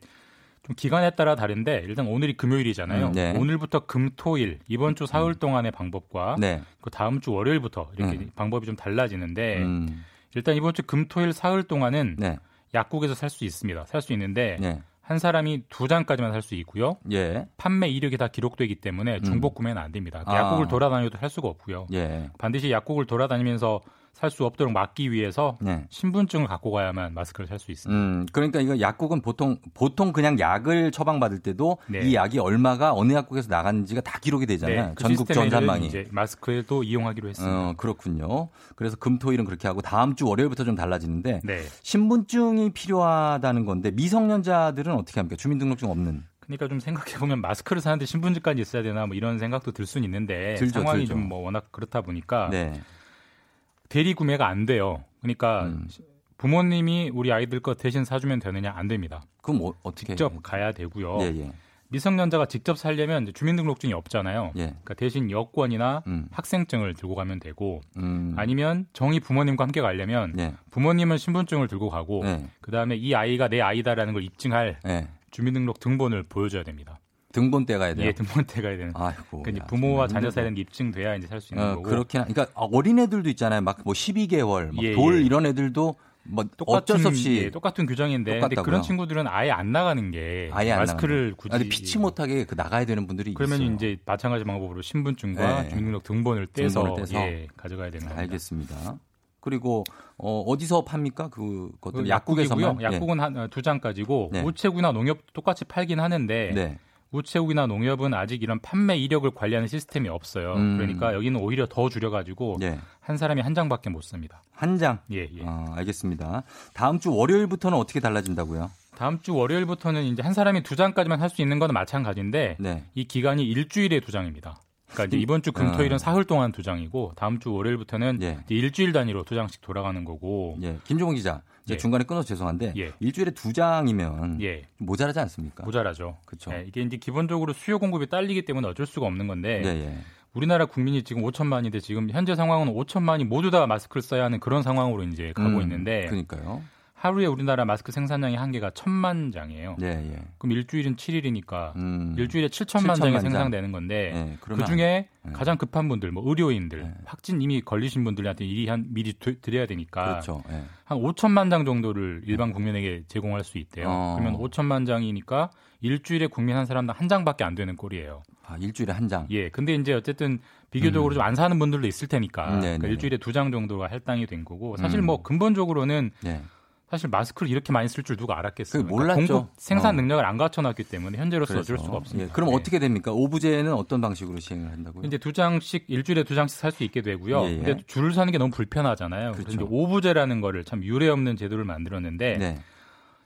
Speaker 6: 좀 기간에 따라 다른데 일단 오늘이 금요일이잖아요.
Speaker 1: 음, 네.
Speaker 6: 오늘부터 금토일 이번 주 사흘 동안의 방법과
Speaker 1: 네.
Speaker 6: 그 다음 주 월요일부터 이렇게
Speaker 1: 음.
Speaker 6: 방법이 좀 달라지는데
Speaker 1: 음,
Speaker 6: 일단 이번 주 금토일 사흘 동안은
Speaker 1: 네.
Speaker 6: 약국에서 살 수 있습니다. 살 수 있는데
Speaker 1: 네.
Speaker 6: 한 사람이 두 장까지만 살 수 있고요.
Speaker 1: 예.
Speaker 6: 판매 이력이 다 기록되기 때문에 중복 구매는 안 됩니다.
Speaker 1: 아.
Speaker 6: 약국을 돌아다녀도 살 수가 없고요.
Speaker 1: 예.
Speaker 6: 반드시 약국을 돌아다니면서 살 수 없도록 막기 위해서
Speaker 1: 네.
Speaker 6: 신분증을 갖고 가야만 마스크를 살 수 있습니다.
Speaker 1: 음, 그러니까 이거 약국은 보통 보통 그냥 약을 처방받을 때도
Speaker 6: 네.
Speaker 1: 이 약이 얼마가 어느 약국에서 나갔는지가 다 기록이 되잖아요.
Speaker 6: 그
Speaker 1: 전국 전산망이.
Speaker 6: 마스크에도 이용하기로 했습니다.
Speaker 1: 어, 그렇군요. 그래서 금토일은 그렇게 하고 다음 주 월요일부터 좀 달라지는데
Speaker 6: 네.
Speaker 1: 신분증이 필요하다는 건데 미성년자들은 어떻게 합니까? 주민등록증 없는.
Speaker 6: 그러니까 좀 생각해 보면 마스크를 사는데 신분증까지 있어야 되나 뭐 이런 생각도 들 수는 있는데
Speaker 1: 들죠,
Speaker 6: 상황이. 좀 뭐 워낙 그렇다 보니까
Speaker 1: 네.
Speaker 6: 대리 구매가 안 돼요. 그러니까
Speaker 1: 음.
Speaker 6: 부모님이 우리 아이들 거 대신 사주면 되느냐 안 됩니다.
Speaker 1: 그럼 어, 어떻게
Speaker 6: 직접
Speaker 1: 해요?
Speaker 6: 가야 되고요.
Speaker 1: 예, 예.
Speaker 6: 미성년자가 직접 살려면 주민등록증이 없잖아요.
Speaker 1: 예.
Speaker 6: 그러니까 대신 여권이나
Speaker 1: 음.
Speaker 6: 학생증을 들고 가면 되고
Speaker 1: 음.
Speaker 6: 아니면 정의 부모님과 함께 가려면
Speaker 1: 네.
Speaker 6: 부모님은 신분증을 들고 가고
Speaker 1: 네.
Speaker 6: 그다음에 이 아이가 내 아이다라는 걸 입증할
Speaker 1: 네.
Speaker 6: 주민등록 등본을 보여줘야 됩니다.
Speaker 1: 등본 떼 가야 돼요.
Speaker 6: 예, 등본 때 가야 되는.
Speaker 1: 아이고.
Speaker 6: 그러니까
Speaker 1: 야,
Speaker 6: 부모와 자녀
Speaker 1: 힘들다.
Speaker 6: 사이 는 입증돼야 이제 살 수 있는
Speaker 1: 어,
Speaker 6: 거고.
Speaker 1: 그렇긴 하, 그러니까 어린 애들도 있잖아요. 막 뭐 12개월, 막
Speaker 6: 예,
Speaker 1: 돌
Speaker 6: 예.
Speaker 1: 이런 애들도 뭐
Speaker 6: 똑같은,
Speaker 1: 어쩔 수 없이
Speaker 6: 예, 똑같은 규정인데 근데
Speaker 1: 똑같다고요?
Speaker 6: 그런 친구들은 아예 안 나가는 게
Speaker 1: 아예 안
Speaker 6: 마스크를
Speaker 1: 나가는.
Speaker 6: 굳이
Speaker 1: 아니, 피치 못하게 그 나가야 되는 분들이
Speaker 6: 그러면
Speaker 1: 있어요.
Speaker 6: 이제 마찬가지 방법으로 신분증과
Speaker 1: 네.
Speaker 6: 주민등록 등본을 떼서,
Speaker 1: 등본을 떼서?
Speaker 6: 예, 가져가야 되는 겁니다.
Speaker 1: 알겠습니다. 그리고 어, 어디서 팝니까? 그것도
Speaker 6: 그
Speaker 1: 약국에서만.
Speaker 6: 약국이고요. 약국은 한 두 장까지고
Speaker 1: 네.
Speaker 6: 우체국이나 농협 똑같이 팔긴 하는데
Speaker 1: 예. 네.
Speaker 6: 우체국이나 농협은 아직 이런 판매 이력을 관리하는 시스템이 없어요.
Speaker 1: 음.
Speaker 6: 그러니까 여기는 오히려 더 줄여가지고
Speaker 1: 네.
Speaker 6: 한 사람이 한 장밖에 못 씁니다.
Speaker 1: 한 장.
Speaker 6: 예, 예.
Speaker 1: 어, 알겠습니다. 다음 주 월요일부터는 어떻게 달라진다고요?
Speaker 6: 다음 주 월요일부터는 이제 한 사람이 두 장까지만 할 수 있는 건 마찬가지인데
Speaker 1: 네.
Speaker 6: 이 기간이 일주일에 두 장입니다. 그러니까 이번 주 금토일은
Speaker 1: 어.
Speaker 6: 사흘 동안 두 장이고 다음 주 월요일부터는
Speaker 1: 예.
Speaker 6: 일주일 단위로 두 장씩 돌아가는 거고.
Speaker 1: 예. 김종훈 기자.
Speaker 6: 예.
Speaker 1: 중간에 끊어서 죄송한데
Speaker 6: 예.
Speaker 1: 일주일에 두 장이면
Speaker 6: 예,
Speaker 1: 모자라지 않습니까?
Speaker 6: 모자라죠.
Speaker 1: 그렇죠.
Speaker 6: 예, 이게 이제 기본적으로 수요 공급이 딸리기 때문에 어쩔 수가 없는 건데
Speaker 1: 예, 예.
Speaker 6: 우리나라 국민이 지금 5천만인데 지금 현재 상황은 5천만이 모두 다 마스크를 써야 하는 그런 상황으로 이제 가고
Speaker 1: 음,
Speaker 6: 있는데
Speaker 1: 그러니까요.
Speaker 6: 하루에 우리나라 마스크 생산량의 한계가 천만 장이에요.
Speaker 1: 예, 예.
Speaker 6: 그럼 일주일은 7일이니까
Speaker 1: 음.
Speaker 6: 일주일에 7천만 장이
Speaker 1: 7천만 장.
Speaker 6: 생산되는 건데
Speaker 1: 예,
Speaker 6: 그 중에
Speaker 1: 안- 예.
Speaker 6: 가장 급한 분들, 뭐 의료인들,
Speaker 1: 예.
Speaker 6: 확진 이미 걸리신 분들한테 미리 한 미리 드- 드려야 되니까
Speaker 1: 그렇죠. 예.
Speaker 6: 한 5천만 장 정도를 일반 국민에게 제공할 수 있대요.
Speaker 1: 어.
Speaker 6: 그러면 5천만 장이니까 일주일에 국민 한 사람당 한 장밖에 안 되는 꼴이에요.
Speaker 1: 아, 일주일에 한 장.
Speaker 6: 예, 근데 이제 어쨌든 비교적으로 좀안 사는 분들도 있을 테니까
Speaker 1: 음,
Speaker 6: 그러니까
Speaker 1: 네네.
Speaker 6: 일주일에 두 장 정도가 할당이 된 거고 사실
Speaker 1: 음.
Speaker 6: 뭐 근본적으로는
Speaker 1: 예.
Speaker 6: 사실 마스크를 이렇게 많이 쓸 줄 누가 알았겠어요.
Speaker 1: 그게 몰랐죠.
Speaker 6: 공급 생산
Speaker 1: 어.
Speaker 6: 능력을 안 갖춰놨기 때문에 현재로서 어쩔
Speaker 1: 그래서,
Speaker 6: 수가 없습니다.
Speaker 1: 예, 그럼
Speaker 6: 예.
Speaker 1: 어떻게 됩니까? 오부제는 어떤 방식으로 시행을 한다고요?
Speaker 6: 이제 두 장씩 일주일에 두 장씩 살 수 있게 되고요.
Speaker 1: 예, 예.
Speaker 6: 근데 줄을 서는 게 너무 불편하잖아요. 그래서
Speaker 1: 그렇죠.
Speaker 6: 이제 오부제라는 거를 참 유례 없는 제도를 만들었는데
Speaker 1: 네.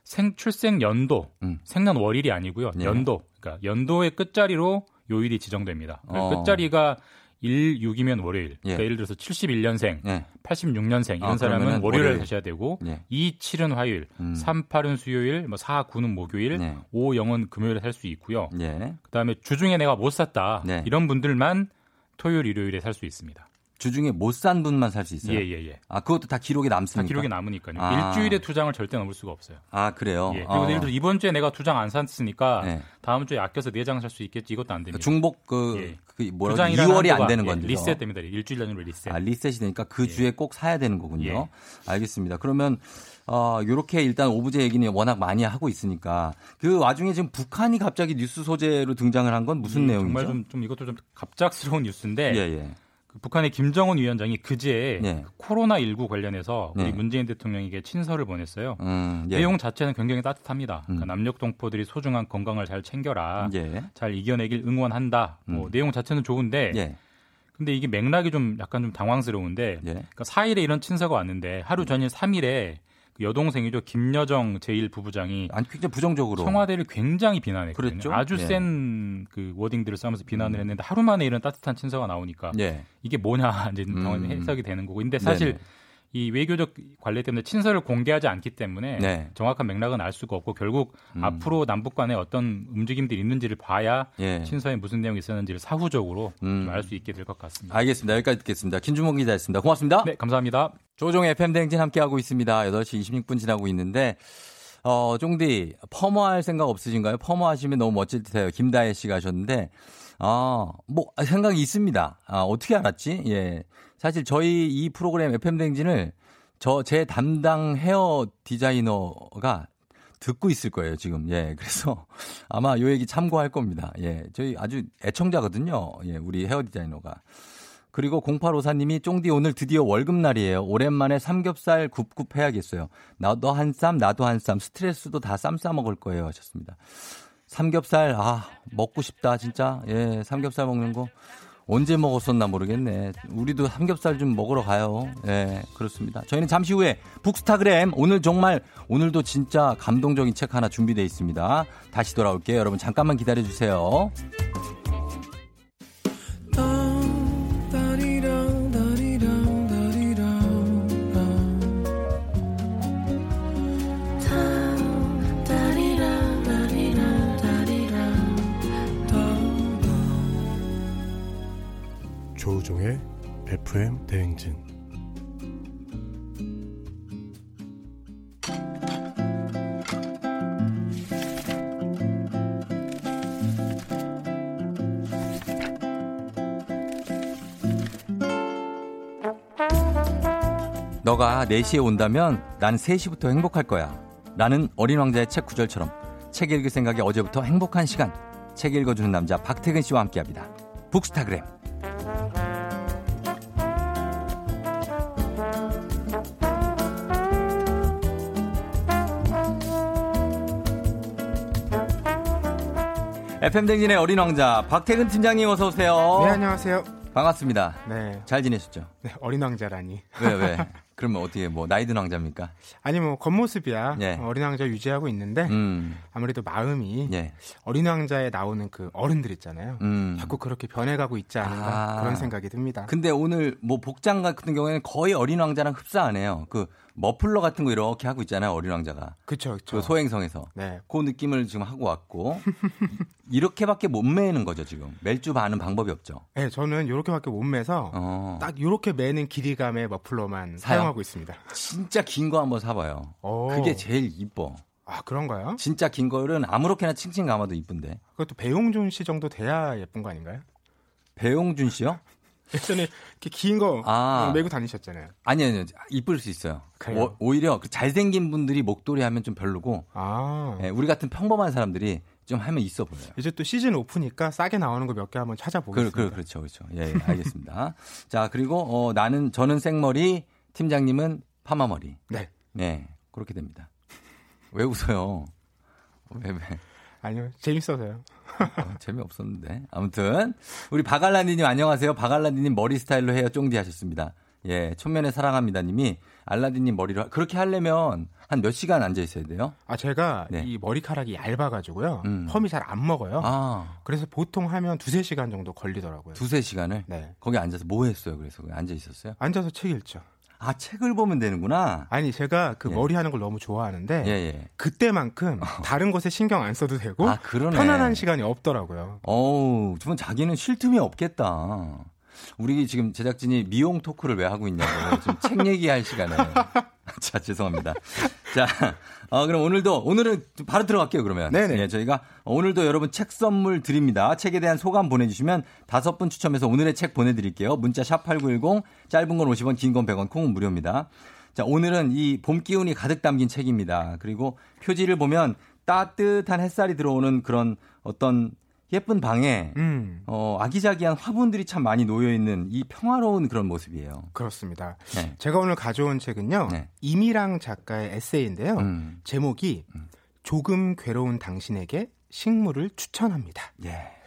Speaker 6: 생 출생 연도,
Speaker 1: 음.
Speaker 6: 생년 월일이 아니고요.
Speaker 1: 네.
Speaker 6: 연도. 그러니까 연도의 끝자리로 요일이 지정됩니다. 그러니까
Speaker 1: 어.
Speaker 6: 끝자리가 1, 6이면 월요일.
Speaker 1: 예.
Speaker 6: 그러니까 예를 들어서 71년생,
Speaker 1: 예.
Speaker 6: 86년생 이런
Speaker 1: 아,
Speaker 6: 사람은 월요일에
Speaker 1: 월요일.
Speaker 6: 가셔야 되고
Speaker 1: 예.
Speaker 6: 2, 7은 화요일,
Speaker 1: 음.
Speaker 6: 3, 8은 수요일, 뭐 4, 9는 목요일,
Speaker 1: 네.
Speaker 6: 5, 0은 금요일에 살 수 있고요.
Speaker 1: 예.
Speaker 6: 그다음에 주중에 내가 못 샀다.
Speaker 1: 네.
Speaker 6: 이런 분들만 토요일, 일요일에 살 수 있습니다.
Speaker 1: 주중에 못 산 분만 살 수 있어요.
Speaker 6: 예, 예, 예.
Speaker 1: 아, 그것도 다 기록에
Speaker 6: 다
Speaker 1: 남습니까?
Speaker 6: 기록이 남으니까요.
Speaker 1: 아.
Speaker 6: 일주일에 두 장을 절대 넘을 수가 없어요.
Speaker 1: 아, 그래요.
Speaker 6: 예. 그리고
Speaker 1: 어.
Speaker 6: 예를 들어 이번 주에 내가 두 장 안 샀으니까
Speaker 1: 네.
Speaker 6: 다음 주에 아껴서 네 장 살 수 있겠지. 이것도
Speaker 1: 안그
Speaker 6: 됩니다.
Speaker 1: 중복 그,
Speaker 6: 예. 그두
Speaker 1: 뭐라
Speaker 6: 장이라는
Speaker 1: 이월이 안 되는
Speaker 6: 예,
Speaker 1: 건데.
Speaker 6: 리셋 됩니다. 일주일 단위로 리셋.
Speaker 1: 아, 리셋이 되니까 그
Speaker 6: 예.
Speaker 1: 주에 꼭 사야 되는 거군요.
Speaker 6: 예.
Speaker 1: 알겠습니다. 그러면 어, 요렇게 일단 오브제 얘기는 워낙 많이 하고 있으니까 그 와중에 지금 북한이 갑자기 뉴스 소재로 등장을 한 건 무슨
Speaker 6: 이
Speaker 1: 내용이죠?
Speaker 6: 정말 좀, 좀 이것도 좀 갑작스러운 뉴스인데
Speaker 1: 예, 예.
Speaker 6: 그 북한의 김정은 위원장이 그제
Speaker 1: 예.
Speaker 6: 코로나 19 관련해서 우리
Speaker 1: 네.
Speaker 6: 문재인 대통령에게 친서를 보냈어요.
Speaker 1: 음, 예.
Speaker 6: 내용 자체는 굉장히 따뜻합니다. 그러니까
Speaker 1: 음.
Speaker 6: 남녘 동포들이 소중한 건강을 잘 챙겨라.
Speaker 1: 예.
Speaker 6: 잘 이겨내길 응원한다. 뭐
Speaker 1: 음.
Speaker 6: 내용 자체는 좋은데
Speaker 1: 예.
Speaker 6: 근데 이게 맥락이 좀 약간 좀 당황스러운데
Speaker 1: 예.
Speaker 6: 그러니까 4일에 이런 친서가 왔는데 하루 전일 3일에 그 여동생이죠 김여정 제1 부부장이
Speaker 1: 아니 굉장히 부정적으로
Speaker 6: 청와대를 굉장히 비난했거든요.
Speaker 1: 그랬죠?
Speaker 6: 아주
Speaker 1: 예.
Speaker 6: 센그 워딩들을 써면서 비난을 했는데 하루 만에 이런 따뜻한 친서가 나오니까
Speaker 1: 예.
Speaker 6: 이게 뭐냐 이제
Speaker 1: 음.
Speaker 6: 당연히 해석이 되는 거고. 근데 사실
Speaker 1: 네네.
Speaker 6: 이 외교적 관례 때문에 친서를 공개하지 않기 때문에
Speaker 1: 네.
Speaker 6: 정확한 맥락은 알 수가 없고 결국
Speaker 1: 음.
Speaker 6: 앞으로 남북 간에 어떤 움직임들이 있는지를 봐야
Speaker 1: 예.
Speaker 6: 친서에 무슨 내용이 있었는지를 사후적으로
Speaker 1: 음.
Speaker 6: 알수 있게 될 것 같습니다.
Speaker 1: 알겠습니다. 여기까지 듣겠습니다. 김주목 기자였습니다. 고맙습니다.
Speaker 6: 네, 감사합니다.
Speaker 1: 조종 FM 댕진 함께하고 있습니다. 8시 26분 지나고 있는데, 어, 쫑디, 퍼머할 생각 없으신가요? 퍼머하시면 너무 멋질 듯 해요. 김다혜 씨가 하셨는데, 아, 뭐, 생각이 있습니다. 아, 어떻게 알았지? 예. 사실 저희 이 프로그램 FM 댕진을 저, 제 담당 헤어 디자이너가 듣고 있을 거예요, 지금. 예. 그래서 아마 요 얘기 참고할 겁니다. 예. 저희 아주 애청자거든요. 예. 우리 헤어 디자이너가. 그리고 0854님이 쫑디 오늘 드디어 월급날이에요. 오랜만에 삼겹살 굽굽 해야겠어요. 나도 한 쌈, 나도 한 쌈. 스트레스도 다 쌈 싸 먹을 거예요. 하셨습니다. 삼겹살, 아, 먹고 싶다, 진짜. 예, 삼겹살 먹는 거. 언제 먹었었나 모르겠네. 우리도 삼겹살 좀 먹으러 가요. 예, 그렇습니다. 저희는 잠시 후에 북스타그램 오늘 정말 오늘도 진짜 감동적인 책 하나 준비되어 있습니다. 다시 돌아올게요. 여러분 잠깐만 기다려 주세요.
Speaker 7: 조우종의 FM 대행진
Speaker 1: 너가 4시에 온다면 난 3시부터 행복할 거야. 라는 어린 왕자의 책 구절처럼 책 읽을 생각에 어제부터 행복한 시간. 책 읽어주는 남자 박태근 씨와 함께 합니다. 북스타그램. FM 댕진의 어린 왕자 박태근 팀장님 어서 오세요.
Speaker 8: 네, 안녕하세요.
Speaker 1: 반갑습니다.
Speaker 8: 네.
Speaker 1: 잘 지내셨죠?
Speaker 8: 네, 어린 왕자라니.
Speaker 1: 왜 왜? 그러면 어떻게 뭐 나이 든 왕자입니까?
Speaker 8: 아니 뭐 겉모습이야
Speaker 1: 예.
Speaker 8: 어린 왕자 유지하고 있는데
Speaker 1: 음.
Speaker 8: 아무래도 마음이
Speaker 1: 예.
Speaker 8: 어린 왕자에 나오는 그 어른들 있잖아요.
Speaker 1: 음.
Speaker 8: 자꾸 그렇게 변해가고 있지 않은가
Speaker 1: 아.
Speaker 8: 그런 생각이 듭니다.
Speaker 1: 근데 오늘 뭐 복장 같은 경우에는 거의 어린 왕자랑 흡사 안 해요. 그 머플러 같은 거 이렇게 하고 있잖아요. 어린 왕자가.
Speaker 8: 그쵸, 그쵸.
Speaker 1: 그 소행성에서.
Speaker 8: 네.
Speaker 1: 그 느낌을 지금 하고 왔고 이렇게밖에 못 매는 거죠, 지금. 멜주 바는 방법이 없죠.
Speaker 8: 네, 저는 이렇게밖에 못 매서
Speaker 1: 어.
Speaker 8: 딱 이렇게 매는 길이감의 머플러만
Speaker 1: 사요?
Speaker 8: 사용 하고 있습니다.
Speaker 1: 진짜 긴 거 한번 사봐요.
Speaker 8: 오.
Speaker 1: 그게 제일 이뻐.
Speaker 8: 아 그런가요?
Speaker 1: 진짜 긴 거는 아무렇게나 칭칭 감아도 이쁜데.
Speaker 8: 그것도 배용준 씨 정도 돼야 예쁜 거 아닌가요?
Speaker 1: 배용준 씨요?
Speaker 8: 예전에 이렇게 긴 거
Speaker 1: 아.
Speaker 8: 메고 다니셨잖아요.
Speaker 1: 아니, 아니요. 이쁠 수 있어요. 오, 히려그 잘생긴 분들이 목도리 하면 좀 별로고,
Speaker 8: 아.
Speaker 1: 예, 우리 같은 평범한 사람들이 좀 하면 있어 보여요.
Speaker 8: 이제 또 시즌 오프니까 싸게 나오는 거 몇 개 한번
Speaker 1: 그,
Speaker 8: 찾아보겠습니다.
Speaker 1: 그, 그렇죠, 그렇죠. 예, 예, 알겠습니다. 자, 그리고, 어, 나는, 저는 생머리, 팀장님은 파마머리.
Speaker 8: 네.
Speaker 1: 네, 그렇게 됩니다. 왜 웃어요? 왜, 왜?
Speaker 8: 아니요, 재밌어서요.
Speaker 1: 어, 재미없었는데. 아무튼, 우리 박알라디님 안녕하세요. 박알라디님 머리 스타일로 해요. 쫑디 하셨습니다. 예, 촌면에 사랑합니다 님이 알라디님 머리로, 하- 그렇게 하려면 한 몇 시간 앉아 있어야 돼요?
Speaker 8: 아 제가
Speaker 1: 네.
Speaker 8: 이 머리카락이 얇아가지고요.
Speaker 1: 음.
Speaker 8: 펌이 잘 안 먹어요.
Speaker 1: 아,
Speaker 8: 그래서 보통 하면 두세 시간 정도 걸리더라고요.
Speaker 1: 두세 시간을?
Speaker 8: 네.
Speaker 1: 거기 앉아서 뭐 했어요? 그래서 앉아 있었어요?
Speaker 8: 앉아서 책 읽죠.
Speaker 1: 아, 책을 보면 되는구나.
Speaker 8: 아니 제가 그
Speaker 1: 예.
Speaker 8: 머리 하는 걸 너무 좋아하는데
Speaker 1: 예, 예.
Speaker 8: 그때만큼 다른 것에 신경 안 써도 되고
Speaker 1: 아, 그러네.
Speaker 8: 편안한 시간이 없더라고요.
Speaker 1: 어우, 좀 자기는 쉴 틈이 없겠다. 우리 지금 제작진이 미용 토크를 왜 하고 있냐고. 지금 책 얘기할 시간에. 자, 죄송합니다. 자, 어, 그럼 오늘도, 오늘은 바로 들어갈게요, 그러면.
Speaker 8: 네네.
Speaker 1: 예, 저희가 오늘도 여러분 책 선물 드립니다. 책에 대한 소감 보내주시면 다섯 분 추첨해서 오늘의 책 보내드릴게요. 문자 샵 8910, 짧은 건 50원, 긴 건 100원, 콩은 무료입니다. 자, 오늘은 이 봄 기운이 가득 담긴 책입니다. 그리고 표지를 보면 따뜻한 햇살이 들어오는 그런 어떤 예쁜 방에
Speaker 8: 음
Speaker 1: 어, 아기자기한 화분들이 참 많이 놓여 있는 이 평화로운 그런 모습이에요.
Speaker 8: 그렇습니다.
Speaker 1: 네.
Speaker 8: 제가 오늘 가져온 책은요
Speaker 1: 네.
Speaker 8: 이미랑 작가의 에세이인데요.
Speaker 1: 음.
Speaker 8: 제목이 조금 괴로운 당신에게 식물을 추천합니다.
Speaker 1: 예.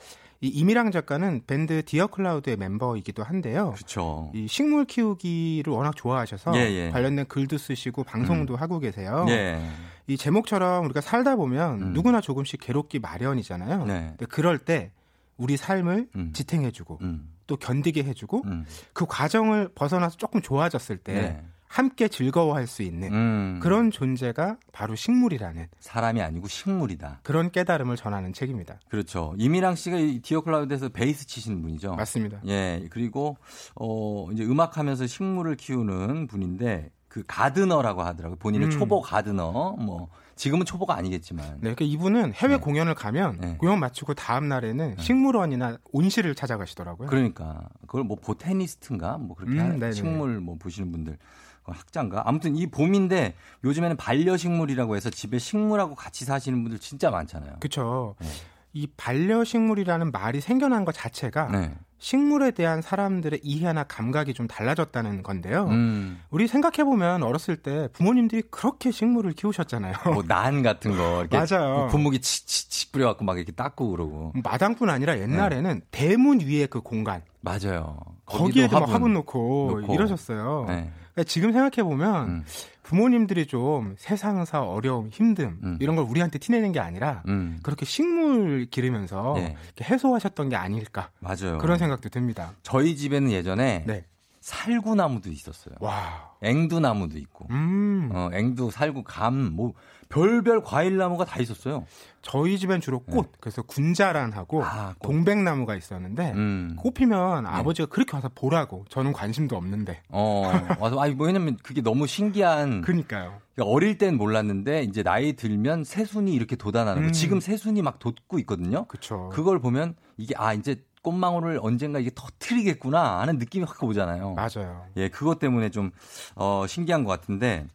Speaker 8: 이 이미랑 작가는 밴드 디어 클라우드의 멤버이기도 한데요.
Speaker 1: 그렇죠.
Speaker 8: 이 식물 키우기를 워낙 좋아하셔서
Speaker 1: 예, 예.
Speaker 8: 관련된 글도 쓰시고 방송도 하고 계세요.
Speaker 1: 예.
Speaker 8: 이 제목처럼 우리가 살다 보면
Speaker 1: 음.
Speaker 8: 누구나 조금씩 괴롭기 마련이잖아요.
Speaker 1: 네.
Speaker 8: 근데 그럴 때 우리 삶을
Speaker 1: 음.
Speaker 8: 지탱해주고
Speaker 1: 음.
Speaker 8: 또 견디게 해주고
Speaker 1: 음.
Speaker 8: 그 과정을 벗어나서 조금 좋아졌을 때
Speaker 1: 네.
Speaker 8: 함께 즐거워할 수 있는
Speaker 1: 음.
Speaker 8: 그런 존재가 바로 식물이라는
Speaker 1: 사람이 아니고 식물이다.
Speaker 8: 그런 깨달음을 전하는 책입니다.
Speaker 1: 그렇죠. 이미랑 씨가 이 디어 클라우드에서 베이스 치시는 분이죠.
Speaker 8: 맞습니다.
Speaker 1: 예, 그리고 어 이제 음악하면서 식물을 키우는 분인데 그 가드너라고 하더라고요. 본인은
Speaker 8: 음.
Speaker 1: 초보 가드너 뭐 지금은 초보가 아니겠지만
Speaker 8: 네, 그러니까 이분은 해외
Speaker 1: 네.
Speaker 8: 공연을 가면
Speaker 1: 네.
Speaker 8: 공연 마치고 다음 날에는 식물원이나 온실을 찾아가시더라고요.
Speaker 1: 그러니까 그걸 뭐 보테니스트인가 뭐 그렇게
Speaker 8: 음.
Speaker 1: 식물 뭐 보시는 분들 어, 학자인가 아무튼 이 봄인데 요즘에는 반려식물이라고 해서 집에 식물하고 같이 사시는 분들 진짜 많잖아요.
Speaker 8: 그렇죠.
Speaker 1: 네.
Speaker 8: 이 반려식물이라는 말이 생겨난 것 자체가
Speaker 1: 네.
Speaker 8: 식물에 대한 사람들의 이해나 감각이 좀 달라졌다는 건데요.
Speaker 1: 음,
Speaker 8: 우리 생각해 보면 어렸을 때 부모님들이 그렇게 식물을 키우셨잖아요.
Speaker 1: 뭐 난 같은 거 이렇게
Speaker 8: 맞아요.
Speaker 1: 분무기 치치치 뿌려갖고 막 이렇게 닦고 그러고
Speaker 8: 마당뿐 아니라 옛날에는 대문 위에 그 공간
Speaker 1: 맞아요.
Speaker 8: 거기에도 막
Speaker 1: 화분.
Speaker 8: 화분 놓고,
Speaker 1: 놓고.
Speaker 8: 이러셨어요.
Speaker 1: 네.
Speaker 8: 그러니까 지금 생각해 보면
Speaker 1: 음.
Speaker 8: 부모님들이 좀 세상사 어려움, 힘듦
Speaker 1: 음.
Speaker 8: 이런 걸 우리한테 티내는 게 아니라
Speaker 1: 음,
Speaker 8: 그렇게 식물 기르면서
Speaker 1: 네.
Speaker 8: 이렇게 해소하셨던 게 아닐까
Speaker 1: 맞아요.
Speaker 8: 그런 생각도 듭니다.
Speaker 1: 저희 집에는 예전에
Speaker 8: 네.
Speaker 1: 살구나무도 있었어요.
Speaker 8: 와.
Speaker 1: 앵두나무도 있고,
Speaker 8: 음.
Speaker 1: 어, 앵두, 살구, 감, 뭐 별별 과일 나무가 다 있었어요.
Speaker 8: 저희 집엔 주로 꽃, 그래서 군자란하고
Speaker 1: 네. 아, 꽃.
Speaker 8: 동백나무가 있었는데
Speaker 1: 음.
Speaker 8: 꽃 피면 아버지가 그렇게 와서 보라고 저는 관심도 없는데.
Speaker 1: 어, 와서, 아니, 뭐, 왜냐면 그게 너무 신기한.
Speaker 8: 그니까요.
Speaker 1: 그러니까 어릴 땐 몰랐는데, 이제 나이 들면 새순이 이렇게 돋아나는 거.
Speaker 8: 음.
Speaker 1: 지금 새순이 막 돋고 있거든요.
Speaker 8: 그쵸.
Speaker 1: 그걸 보면 이게, 아, 이제 꽃망울을 언젠가 이게 터트리겠구나 하는 느낌이 확 오잖아요.
Speaker 8: 맞아요.
Speaker 1: 예, 그것 때문에 좀, 어, 신기한 것 같은데,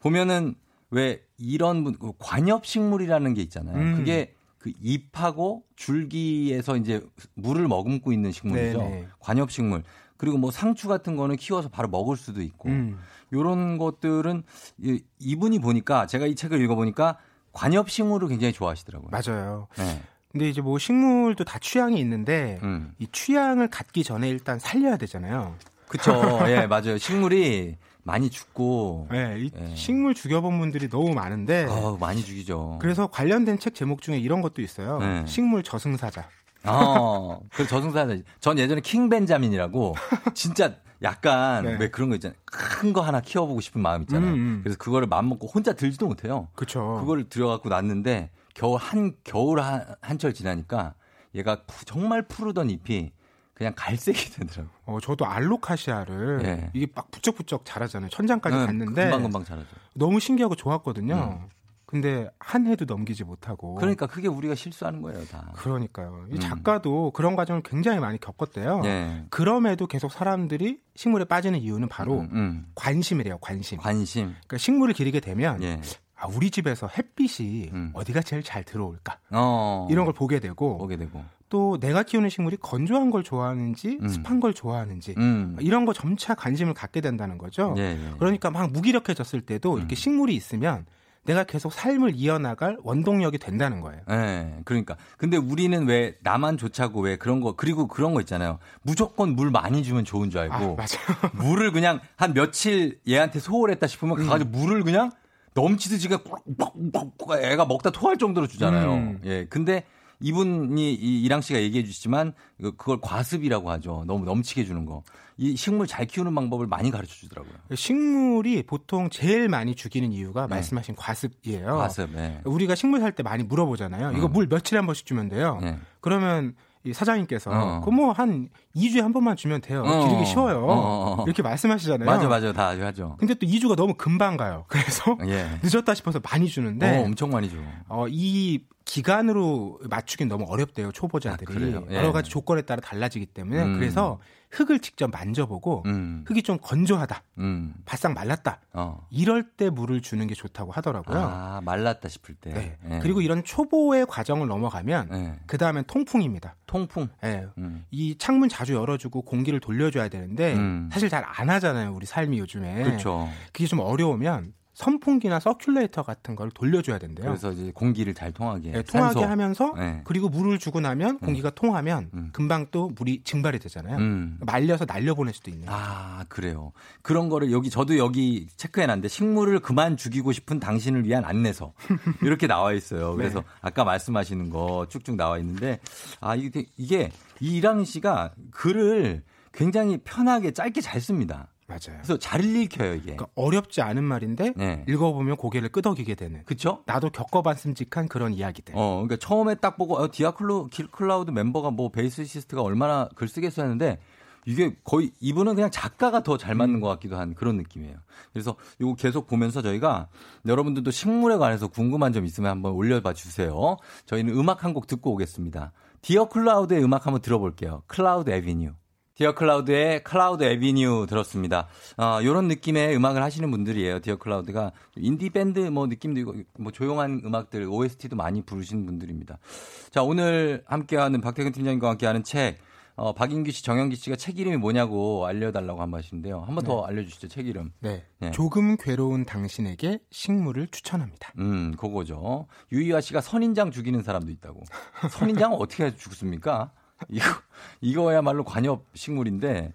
Speaker 1: 보면은 왜 이런 분, 그 관엽식물이라는 게 있잖아요.
Speaker 8: 음.
Speaker 1: 그게 그 잎하고 줄기에서 이제 물을 머금고 있는 식물이죠.
Speaker 8: 네네.
Speaker 1: 관엽식물. 그리고 뭐 상추 같은 거는 키워서 바로 먹을 수도 있고,
Speaker 8: 음.
Speaker 1: 요런 것들은 이- 이분이 보니까 제가 이 책을 읽어보니까 관엽식물을 굉장히 좋아하시더라고요.
Speaker 8: 맞아요.
Speaker 1: 네.
Speaker 8: 근데 이제 뭐 식물도 다 취향이 있는데
Speaker 1: 음.
Speaker 8: 이 취향을 갖기 전에 일단 살려야 되잖아요.
Speaker 1: 그쵸. 예, 맞아요. 식물이 많이 죽고,
Speaker 8: 네, 이
Speaker 1: 예.
Speaker 8: 식물 죽여본 분들이 너무 많은데
Speaker 1: 어, 많이 죽이죠.
Speaker 8: 그래서 관련된 책 제목 중에 이런 것도 있어요.
Speaker 1: 네.
Speaker 8: 식물 저승사자.
Speaker 1: 어, 그 저승사자. 전 예전에 킹 벤자민이라고 진짜 약간
Speaker 8: 네.
Speaker 1: 왜 그런 거 있잖아요. 큰 거 하나 키워보고 싶은 마음 있잖아요.
Speaker 8: 음, 음.
Speaker 1: 그래서 그거를 마음 먹고 혼자 들지도 못해요.
Speaker 8: 그렇죠.
Speaker 1: 그걸 들여갖고 놨는데 겨울 한 겨울 한, 한철 지나니까 얘가 푸- 정말 푸르던 잎이 그냥 갈색이 되더라고.
Speaker 8: 어, 저도 알로카시아를
Speaker 1: 예.
Speaker 8: 이게 막 부쩍부쩍 자라잖아요. 천장까지
Speaker 1: 응,
Speaker 8: 갔는데
Speaker 1: 금방 금방 자라죠.
Speaker 8: 너무 신기하고 좋았거든요. 근데 한 해도 넘기지 못하고.
Speaker 1: 그러니까 그게 우리가 실수하는 거예요, 다.
Speaker 8: 그러니까요. 이
Speaker 1: 음.
Speaker 8: 작가도 그런 과정을 굉장히 많이 겪었대요.
Speaker 1: 예.
Speaker 8: 그럼에도 계속 사람들이 식물에 빠지는 이유는 바로
Speaker 1: 음, 음.
Speaker 8: 관심이래요. 관심.
Speaker 1: 관심.
Speaker 8: 그러니까 식물을 기르게 되면
Speaker 1: 예.
Speaker 8: 아, 우리 집에서 햇빛이
Speaker 1: 음.
Speaker 8: 어디가 제일 잘 들어올까
Speaker 1: 어.
Speaker 8: 이런 걸 보게 되고
Speaker 1: 보게 되고.
Speaker 8: 또 내가 키우는 식물이 건조한 걸 좋아하는지
Speaker 1: 음.
Speaker 8: 습한 걸 좋아하는지
Speaker 1: 음.
Speaker 8: 이런 거 점차 관심을 갖게 된다는 거죠.
Speaker 1: 예, 예.
Speaker 8: 그러니까 막 무기력해졌을 때도 이렇게
Speaker 1: 음.
Speaker 8: 식물이 있으면 내가 계속 삶을 이어나갈 원동력이 된다는 거예요.
Speaker 1: 예, 그러니까. 근데 우리는 왜 나만 좋자고 왜 그런 거, 그리고 그런 거 있잖아요. 무조건 물 많이 주면 좋은 줄
Speaker 8: 아,
Speaker 1: 알고.
Speaker 8: 맞아요.
Speaker 1: 물을 그냥 한 며칠 얘한테 소홀했다 싶으면
Speaker 8: 음.
Speaker 1: 가가지고 물을 그냥 넘치듯이 그냥 꾹꾹꾹 애가 먹다 토할 정도로 주잖아요.
Speaker 8: 음.
Speaker 1: 예. 근데 이분이 이 이랑 씨가 얘기해 주시지만 그- 그걸 과습이라고 하죠. 너무 넘치게 주는 거. 이 식물 잘 키우는 방법을 많이 가르쳐 주더라고요.
Speaker 8: 식물이 보통 제일 많이 죽이는 이유가
Speaker 1: 네.
Speaker 8: 말씀하신 과습이에요.
Speaker 1: 과습. 예.
Speaker 8: 우리가 식물 살 때 많이 물어보잖아요. 이거
Speaker 1: 음.
Speaker 8: 물 며칠에 한 번씩 주면 돼요.
Speaker 1: 예.
Speaker 8: 그러면 이 사장님께서
Speaker 1: 어.
Speaker 8: 그거 뭐한 2주에 한 번만 주면 돼요.
Speaker 1: 어.
Speaker 8: 기르기 쉬워요.
Speaker 1: 어, 어, 어.
Speaker 8: 이렇게 말씀하시잖아요.
Speaker 1: 맞아, 맞아. 다 하죠.
Speaker 8: 근데 또 2주가 너무 금방 가요. 그래서
Speaker 1: 예.
Speaker 8: 늦었다 싶어서 많이 주는데
Speaker 1: 어, 엄청 많이 줘.
Speaker 8: 어, 이 기간으로 맞추긴 너무 어렵대요 초보자들이
Speaker 1: 아? 예.
Speaker 8: 여러 가지 조건에 따라 달라지기 때문에
Speaker 1: 음.
Speaker 8: 그래서 흙을 직접 만져보고
Speaker 1: 음.
Speaker 8: 흙이 좀 건조하다
Speaker 1: 음.
Speaker 8: 바싹 말랐다
Speaker 1: 어.
Speaker 8: 이럴 때 물을 주는 게 좋다고 하더라고요.
Speaker 1: 아, 말랐다 싶을 때.
Speaker 8: 네.
Speaker 1: 예.
Speaker 8: 그리고 이런 초보의 과정을 넘어가면
Speaker 1: 예.
Speaker 8: 그 다음엔 통풍입니다.
Speaker 1: 통풍.
Speaker 8: 예.
Speaker 1: 음.
Speaker 8: 이 창문 자주 열어주고 공기를 돌려줘야 되는데
Speaker 1: 음.
Speaker 8: 사실 잘 안 하잖아요 우리 삶이 요즘에.
Speaker 1: 그렇죠.
Speaker 8: 그게 좀 어려우면 선풍기나 서큘레이터 같은 걸 돌려줘야 된대요.
Speaker 1: 그래서 이제 공기를 잘 통하게.
Speaker 8: 예, 통하게
Speaker 1: 산소.
Speaker 8: 하면서
Speaker 1: 네.
Speaker 8: 그리고 물을 주고 나면 공기가 통하면
Speaker 1: 음.
Speaker 8: 금방 또 물이 증발이 되잖아요.
Speaker 1: 음.
Speaker 8: 말려서 날려보낼 수도 있는.
Speaker 1: 아, 그래요. 그런 거를 여기 저도 여기 체크해 놨는데 식물을 그만 죽이고 싶은 당신을 위한 안내서. 이렇게 나와 있어요. 그래서
Speaker 8: 네.
Speaker 1: 아까 말씀하시는 거 쭉쭉 나와 있는데 아, 이게 이게 이랑 씨가 글을 굉장히 편하게 짧게 잘 씁니다.
Speaker 8: 맞아요.
Speaker 1: 그래서 잘 읽혀요 이게.
Speaker 8: 그러니까 어렵지 않은 말인데
Speaker 1: 네.
Speaker 8: 읽어보면 고개를 끄덕이게 되는.
Speaker 1: 그쵸?
Speaker 8: 나도 겪어봤음직한 그런 이야기들.
Speaker 1: 어, 그러니까 처음에 딱 보고 어, 디아클로 클라우드 멤버가 뭐 베이시스트가 얼마나 글 쓰겠어 했는데 이게 거의 이분은 그냥 작가가 더 잘 맞는 것 같기도 한 그런 느낌이에요. 그래서 이거 계속 보면서 저희가 여러분들도 식물에 관해서 궁금한 점 있으면 한번 올려봐 주세요. 저희는 음악 한 곡 듣고 오겠습니다. 디어 클라우드의 음악 한번 들어볼게요. Cloud Avenue. 디어 클라우드의 Cloud Avenue 들었습니다. 아, 요런 느낌의 음악을 하시는 분들이에요. 디어 클라우드가 인디 밴드 뭐 느낌도 있고 뭐 조용한 음악들 OST도 많이 부르시는 분들입니다. 자, 오늘 함께하는 박태근 팀장님과 함께하는 책 어, 박인규 씨, 정영기 씨가 책 이름이 뭐냐고 알려달라고 한번 하시는데요. 한 번더 알려주시죠, 책 이름.
Speaker 8: 네.
Speaker 1: 네.
Speaker 8: 조금 괴로운 당신에게 식물을 추천합니다.
Speaker 1: 음, 그거죠. 유희화 씨가 선인장 죽이는 사람도 있다고. 선인장은 어떻게 해서 죽습니까? 이거, 이거야말로 관엽 식물인데,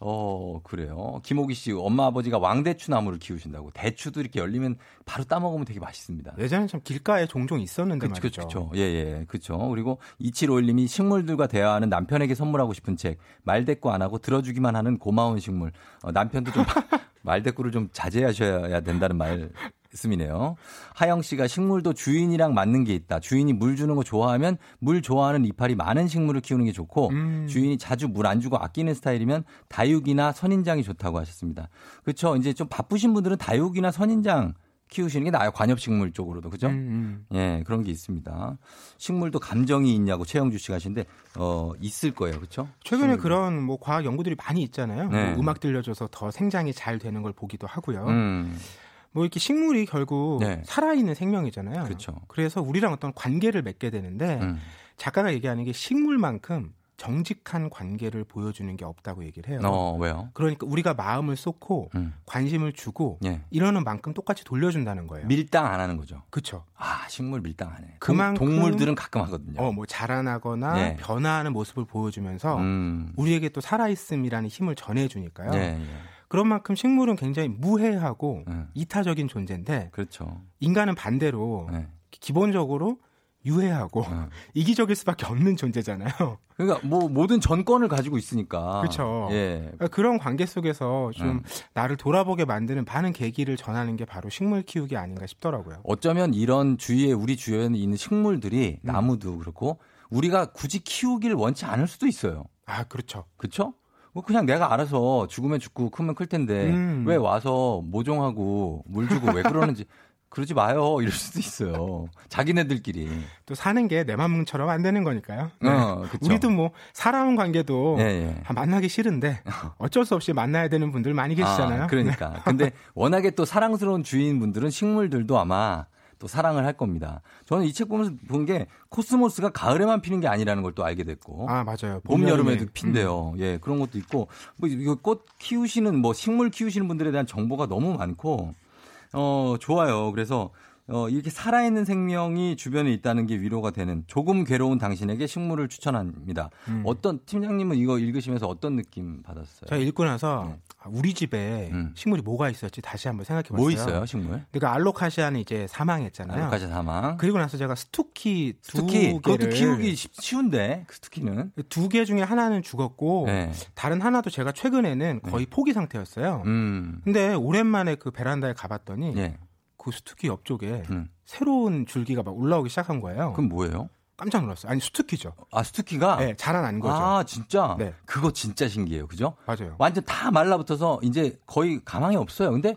Speaker 1: 어, 그래요. 김호기 씨, 엄마 아버지가 왕대추 나무를 키우신다고. 대추도 이렇게 열리면 바로 따 먹으면 되게 맛있습니다.
Speaker 8: 예전에 참 길가에 종종 있었는데
Speaker 1: 그쵸,
Speaker 8: 말이죠.
Speaker 1: 그쵸. 예, 예, 그쵸. 그리고 2751님이 식물들과 대화하는 남편에게 선물하고 싶은 책. 말 대꾸 안 하고 들어주기만 하는 고마운 식물. 어, 남편도 좀 말대꾸를 좀 자제하셔야 된다는 말 씀이네요. 하영 씨가 식물도 주인이랑 맞는 게 있다. 주인이 물 주는 거 좋아하면 물 좋아하는 이파리 많은 식물을 키우는 게 좋고
Speaker 8: 음.
Speaker 1: 주인이 자주 물 안 주고 아끼는 스타일이면 다육이나 선인장이 좋다고 하셨습니다. 그렇죠. 이제 좀 바쁘신 분들은 다육이나 선인장 키우시는 게 나아요. 관엽식물 쪽으로도. 그죠?
Speaker 8: 음, 음.
Speaker 1: 예, 그런 게 있습니다. 식물도 감정이 있냐고 최영주 씨가 하시는데, 어, 있을 거예요. 그쵸?
Speaker 8: 최근에
Speaker 1: 식물도.
Speaker 8: 그런 뭐 과학 연구들이 많이 있잖아요.
Speaker 1: 네.
Speaker 8: 뭐 음악 들려줘서 더 생장이 잘 되는 걸 보기도 하고요.
Speaker 1: 음,
Speaker 8: 뭐 이렇게 식물이 결국
Speaker 1: 네.
Speaker 8: 살아있는 생명이잖아요.
Speaker 1: 그쵸.
Speaker 8: 그래서 우리랑 어떤 관계를 맺게 되는데
Speaker 1: 음.
Speaker 8: 작가가 얘기하는 게 식물만큼 정직한 관계를 보여주는 게 없다고 얘기를 해요.
Speaker 1: 어, 왜요?
Speaker 8: 그러니까 우리가 마음을 쏟고
Speaker 1: 음.
Speaker 8: 관심을 주고
Speaker 1: 예.
Speaker 8: 이러는 만큼 똑같이 돌려준다는 거예요.
Speaker 1: 밀당 안 하는 거죠.
Speaker 8: 그렇죠.
Speaker 1: 아, 식물 밀당 안 해.
Speaker 8: 그만큼-
Speaker 1: 동, 동물들은 가끔 하거든요.
Speaker 8: 어, 뭐 자라나거나
Speaker 1: 네.
Speaker 8: 변화하는 모습을 보여주면서
Speaker 1: 음.
Speaker 8: 우리에게 또 살아있음이라는 힘을 전해주니까요.
Speaker 1: 예, 예.
Speaker 8: 그런 만큼 식물은 굉장히 무해하고
Speaker 1: 음.
Speaker 8: 이타적인 존재인데
Speaker 1: 그렇죠.
Speaker 8: 인간은 반대로
Speaker 1: 네.
Speaker 8: 기본적으로 유해하고
Speaker 1: 음.
Speaker 8: 이기적일 수밖에 없는 존재잖아요.
Speaker 1: 그러니까 뭐 모든 전권을 가지고 있으니까.
Speaker 8: 그렇죠.
Speaker 1: 예.
Speaker 8: 그러니까 그런 관계 속에서 좀
Speaker 1: 음.
Speaker 8: 나를 돌아보게 만드는 많은 계기를 전하는 게 바로 식물 키우기 아닌가 싶더라고요.
Speaker 1: 어쩌면 이런 주위에 우리 주위에 있는 식물들이
Speaker 8: 음.
Speaker 1: 나무도 그렇고 우리가 굳이 키우길 원치 않을 수도 있어요.
Speaker 8: 아, 그렇죠.
Speaker 1: 그쵸? 뭐 그냥 내가 알아서 죽으면 죽고 크면 클 텐데
Speaker 8: 음.
Speaker 1: 왜 와서 모종하고 물 주고 왜 그러는지 그러지 마요 이럴 수도 있어요. 자기네들끼리.
Speaker 8: 또 사는 게 내 맘처럼 안 되는 거니까요. 네.
Speaker 1: 어.
Speaker 8: 우리도 뭐 살아온 관계도
Speaker 1: 예, 예.
Speaker 8: 아, 만나기 싫은데 어쩔 수 없이 만나야 되는 분들 많이 계시잖아요.
Speaker 1: 아, 그러니까. 근데 워낙에 또 사랑스러운 주인분들은 식물들도 아마 또 사랑을 할 겁니다. 저는 이 책 보면서 본 게 코스모스가 가을에만 피는 게 아니라는 걸 또 알게 됐고.
Speaker 8: 아, 맞아요.
Speaker 1: 봄, 여름에도
Speaker 8: 음.
Speaker 1: 핀대요. 예, 그런 것도 있고, 뭐, 이거 꽃 키우시는, 뭐, 식물 키우시는 분들에 대한 정보가 너무 많고, 어, 좋아요. 그래서, 어, 이렇게 살아있는 생명이 주변에 있다는 게 위로가 되는 조금 괴로운 당신에게 식물을 추천합니다.
Speaker 8: 음.
Speaker 1: 어떤, 팀장님은 이거 읽으시면서 어떤 느낌 받았어요?
Speaker 8: 제가 읽고 나서
Speaker 1: 네.
Speaker 8: 아, 우리 집에
Speaker 1: 음.
Speaker 8: 식물이 뭐가 있었지 다시 한번 생각해 봤어요.
Speaker 1: 뭐 있어요, 식물?
Speaker 8: 그러니까 알로카시아는 이제 사망했잖아요.
Speaker 1: 알로카시아 사망.
Speaker 8: 그리고 나서 제가 스투키 두
Speaker 1: 스투키. 그것도
Speaker 8: 개를
Speaker 1: 키우기 쉽- 쉬운데, 그 스투키는.
Speaker 8: 두 개 중에 하나는 죽었고
Speaker 1: 네.
Speaker 8: 다른 하나도 제가 최근에는 거의 포기 상태였어요.
Speaker 1: 음.
Speaker 8: 근데 오랜만에 그 베란다에 가봤더니
Speaker 1: 예.
Speaker 8: 그 스투키 옆쪽에
Speaker 1: 음.
Speaker 8: 새로운 줄기가 막 올라오기 시작한 거예요.
Speaker 1: 그럼 뭐예요?
Speaker 8: 깜짝 놀랐어요. 아니 스투키죠.
Speaker 1: 아, 스투키가?
Speaker 8: 네, 자라난 거죠.
Speaker 1: 아, 진짜?
Speaker 8: 네.
Speaker 1: 그거 진짜 신기해요. 그죠?
Speaker 8: 맞아요.
Speaker 1: 완전 다 말라붙어서 이제 거의 가망이 없어요. 근데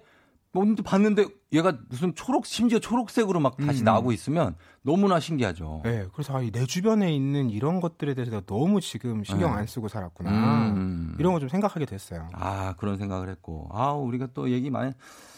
Speaker 1: 뭔데 봤는데 얘가 무슨 초록 심지어 초록색으로 막 다시
Speaker 8: 음.
Speaker 1: 나오고 있으면 너무나 신기하죠.
Speaker 8: 네, 그래서 아, 이내 주변에 있는 이런 것들에 대해서 내가 너무 지금 신경
Speaker 1: 네.
Speaker 8: 안 쓰고 살았구나.
Speaker 1: 음.
Speaker 8: 이런 거 좀 생각하게 됐어요.
Speaker 1: 아 그런 생각을 했고 아 우리가 또 얘기 많이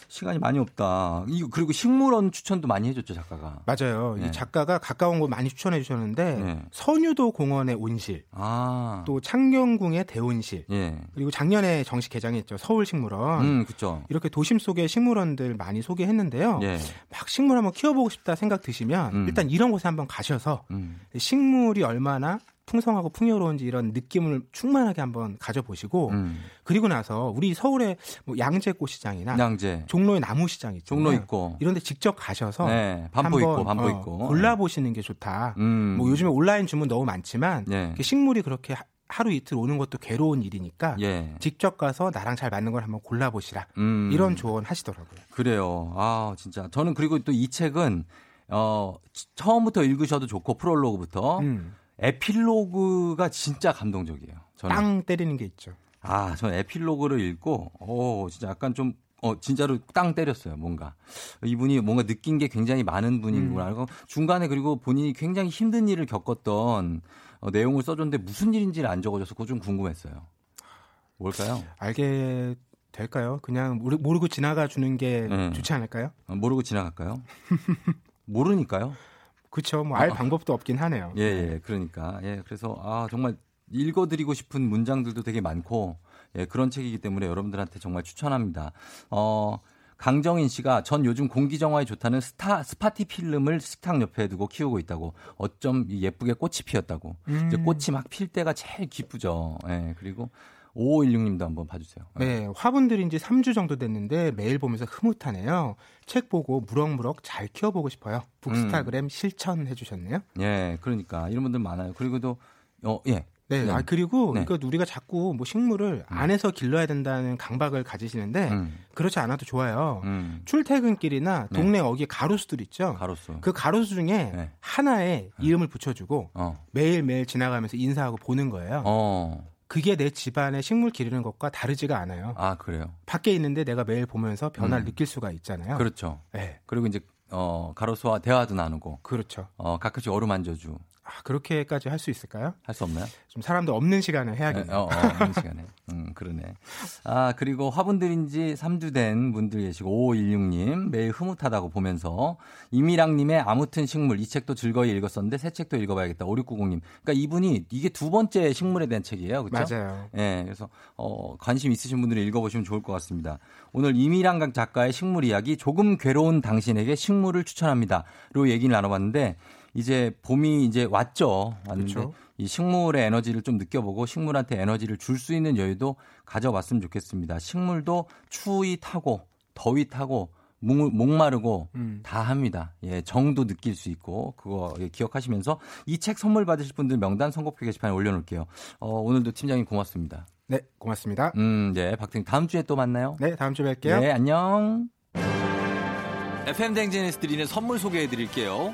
Speaker 1: 시간이 많이 없다. 이거 그리고 식물원 추천도 많이 해줬죠 작가가.
Speaker 8: 맞아요.
Speaker 1: 네.
Speaker 8: 이 작가가 가까운 곳 많이 추천해 주셨는데
Speaker 1: 네.
Speaker 8: 선유도 공원의 온실,
Speaker 1: 아
Speaker 8: 또 창경궁의 대온실,
Speaker 1: 예.
Speaker 8: 그리고 작년에 정식 개장했죠 서울식물원.
Speaker 1: 음 그렇죠.
Speaker 8: 이렇게 도심 속의 식물원들 많이 소개했는데요.
Speaker 1: 예.
Speaker 8: 막 식물 한번 키워보고 싶다 생각 드시면
Speaker 1: 음.
Speaker 8: 일단 이런 곳에 한번 가셔서
Speaker 1: 음.
Speaker 8: 식물이 얼마나 풍성하고 풍요로운지 이런 느낌을 충만하게 한번 가져보시고
Speaker 1: 음.
Speaker 8: 그리고 나서 우리 서울의 뭐 양재꽃시장이나
Speaker 1: 양재
Speaker 8: 종로의 나무시장 있잖아요.
Speaker 1: 종로 있고.
Speaker 8: 이런데 직접 가셔서
Speaker 1: 네.
Speaker 8: 한번,
Speaker 1: 있고 반포
Speaker 8: 어,
Speaker 1: 있고.
Speaker 8: 골라보시는 게 좋다.
Speaker 1: 음.
Speaker 8: 뭐 요즘에 온라인 주문 너무 많지만
Speaker 1: 네.
Speaker 8: 식물이 그렇게 하- 하루 이틀 오는 것도 괴로운 일이니까
Speaker 1: 예.
Speaker 8: 직접 가서 나랑 잘 맞는 걸 한번 골라보시라
Speaker 1: 음.
Speaker 8: 이런 조언 하시더라고요.
Speaker 1: 그래요. 아, 진짜. 저는 그리고 또 이 책은, 어, 처음부터 읽으셔도 좋고, 프롤로그부터.
Speaker 8: 음,
Speaker 1: 에필로그가 진짜 감동적이에요. 저는.
Speaker 8: 땅 때리는 게 있죠.
Speaker 1: 아, 저는 에필로그를 읽고, 오, 진짜 약간 좀, 어, 진짜로 땅 때렸어요, 뭔가. 이분이 뭔가 느낀 게 굉장히 많은 분이구나. 그리고 중간에 그리고 본인이 굉장히 힘든 일을 겪었던 어, 내용을 써줬는데 무슨 일인지를 안 적어줘서 그거 좀 궁금했어요. 뭘까요?
Speaker 8: 알게 될까요? 그냥 모르, 모르고 지나가 주는 게
Speaker 1: 음.
Speaker 8: 좋지 않을까요?
Speaker 1: 어, 모르고 지나갈까요? 모르니까요?
Speaker 8: 그렇죠. 뭐알
Speaker 1: 어.
Speaker 8: 방법도 없긴 하네요.
Speaker 1: 예, 예, 그러니까. 예, 그래서, 아, 정말 읽어드리고 싶은 문장들도 되게 많고, 예, 그런 책이기 때문에 여러분들한테 정말 추천합니다. 어, 강정인 씨가 전 요즘 공기 정화에 좋다는 스타, 스파티필름을 식탁 옆에 두고 키우고 있다고. 어쩜 예쁘게 꽃이 피었다고.
Speaker 8: 음.
Speaker 1: 이제 꽃이 막 필 때가 제일 기쁘죠. 예, 그리고 5516님도 한번 봐주세요.
Speaker 8: 네, 화분들인 지 3주 정도 됐는데 매일 보면서 흐뭇하네요. 책 보고 무럭무럭 잘 키워보고 싶어요. 북스타그램
Speaker 1: 음.
Speaker 8: 실천해 주셨네요.
Speaker 1: 예, 그러니까 이런 분들 많아요. 그리고 또, 어, 예.
Speaker 8: 네,
Speaker 1: 네.
Speaker 8: 아, 그리고
Speaker 1: 네.
Speaker 8: 이거 우리가 자꾸 뭐 식물을 안에서 길러야 된다는 강박을 가지시는데
Speaker 1: 음,
Speaker 8: 그렇지 않아도 좋아요.
Speaker 1: 음.
Speaker 8: 출퇴근길이나
Speaker 1: 네.
Speaker 8: 동네 어귀 가로수들 있죠.
Speaker 1: 가로수.
Speaker 8: 그 가로수 중에
Speaker 1: 네.
Speaker 8: 하나에 이름을 붙여주고
Speaker 1: 어,
Speaker 8: 매일 매일 지나가면서 인사하고 보는 거예요.
Speaker 1: 어.
Speaker 8: 그게 내 집안에 식물 기르는 것과 다르지가 않아요.
Speaker 1: 아, 그래요.
Speaker 8: 밖에 있는데 내가 매일 보면서 변화를
Speaker 1: 음.
Speaker 8: 느낄 수가 있잖아요.
Speaker 1: 그렇죠.
Speaker 8: 네,
Speaker 1: 그리고 이제 어 가로수와 대화도 나누고
Speaker 8: 그렇죠.
Speaker 1: 어 가끔씩 어루만져주
Speaker 8: 아, 그렇게까지 할 수 있을까요?
Speaker 1: 할 수 없나요?
Speaker 8: 좀 사람들 없는 시간에 해야겠네요.
Speaker 1: 어, 어, 한 시간에. 음, 그러네. 아, 그리고 화분들인 지 3주 된 분들 계시고, 5516님, 매일 흐뭇하다고 보면서, 이미랑 님의 아무튼 식물, 이 책도 즐거이 읽었었는데, 새 책도 읽어 봐야겠다. 5690님. 그러니까 이분이, 이게 두 번째 식물에 대한 책이에요. 그렇죠?
Speaker 8: 맞아요.
Speaker 1: 예, 그래서, 어, 관심 있으신 분들은 읽어 보시면 좋을 것 같습니다. 오늘 이미랑 작가의 식물 이야기, 조금 괴로운 당신에게 식물을 추천합니다. 로 얘기를 나눠 봤는데, 이제 봄이 이제 왔죠. 왔는데,
Speaker 8: 그렇죠.
Speaker 1: 이 식물의 에너지를 좀 느껴보고 식물한테 에너지를 줄 수 있는 여유도 가져봤으면 좋겠습니다. 식물도 추위 타고 더위 타고 목, 목마르고
Speaker 8: 음.
Speaker 1: 다 합니다. 예, 정도 느낄 수 있고 그거 예, 기억하시면서 이 책 선물 받으실 분들 명단 선곡표 게시판에 올려놓을게요. 어, 오늘도 팀장님 고맙습니다.
Speaker 8: 네, 고맙습니다.
Speaker 1: 음, 네, 박팀 다음 주에 또 만나요.
Speaker 8: 네, 다음 주에 뵐게요.
Speaker 1: 네, 안녕. FM 댕진에서 드리는 선물 소개해 드릴게요.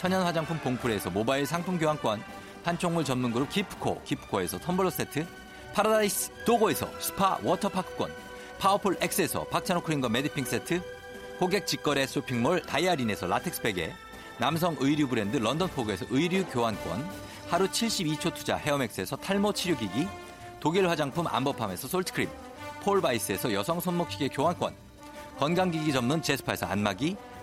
Speaker 1: 천연 화장품 봉프레에서 모바일 상품 교환권, 판촉물 전문 그룹 기프코, 기프코에서 텀블러 세트, 파라다이스 도고에서 스파 워터파크권, 파워풀 X에서 박찬호 크림과 매디핑 세트, 고객 직거래 쇼핑몰 다이아린에서 라텍스 베개, 남성 의류 브랜드 런던포그에서 의류 교환권, 하루 72초 투자 헤어맥스에서 탈모 치료기기, 독일 화장품 암버팜에서 솔트크림, 폴바이스에서 여성 손목시계 교환권, 건강기기 전문 제스파에서 안마기,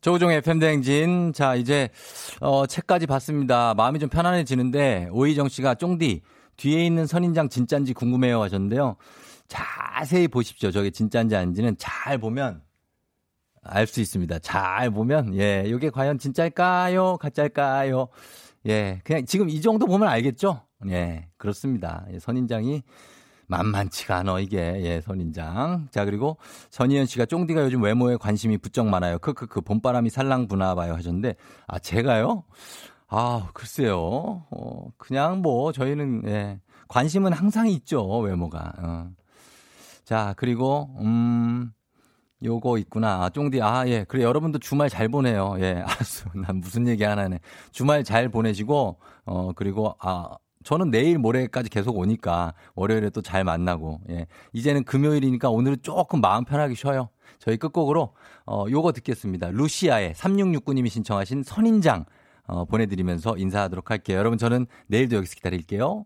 Speaker 1: 조우종의 팬대행진. 자, 이제, 어, 책까지 봤습니다. 마음이 좀 편안해지는데, 오희정 씨가 쫑디, 뒤에 있는 선인장 진짠지 궁금해요 하셨는데요. 자세히 보십시오. 저게 진짠지 아닌지는 잘 보면, 알 수 있습니다. 잘 보면, 예, 이게 과연 진짜일까요? 가짜일까요? 예, 그냥 지금 이 정도 보면 알겠죠? 예, 그렇습니다. 예, 선인장이 만만치가 않아, 이게. 예, 선인장. 자, 그리고 전희연 씨가 쫑디가 요즘 외모에 관심이 부쩍 많아요. 크크크, 봄바람이 살랑 부나 봐요 하셨는데, 아, 제가요? 아, 글쎄요. 어, 그냥 뭐, 저희는, 예, 관심은 항상 있죠, 외모가. 어. 자, 그리고, 음, 요거 있구나. 아, 쫑디, 아, 예. 그래, 여러분도 주말 잘 보내요. 예, 알았어. 난 무슨 얘기 하나네. 주말 잘 보내시고, 어, 그리고, 아, 저는 내일 모레까지 계속 오니까 월요일에 또 잘 만나고, 예. 이제는 금요일이니까 오늘은 조금 마음 편하게 쉬어요. 저희 끝곡으로, 어, 요거 듣겠습니다. 루시아의 3669님이 신청하신 선인장, 어, 보내드리면서 인사하도록 할게요. 여러분, 저는 내일도 여기서 기다릴게요.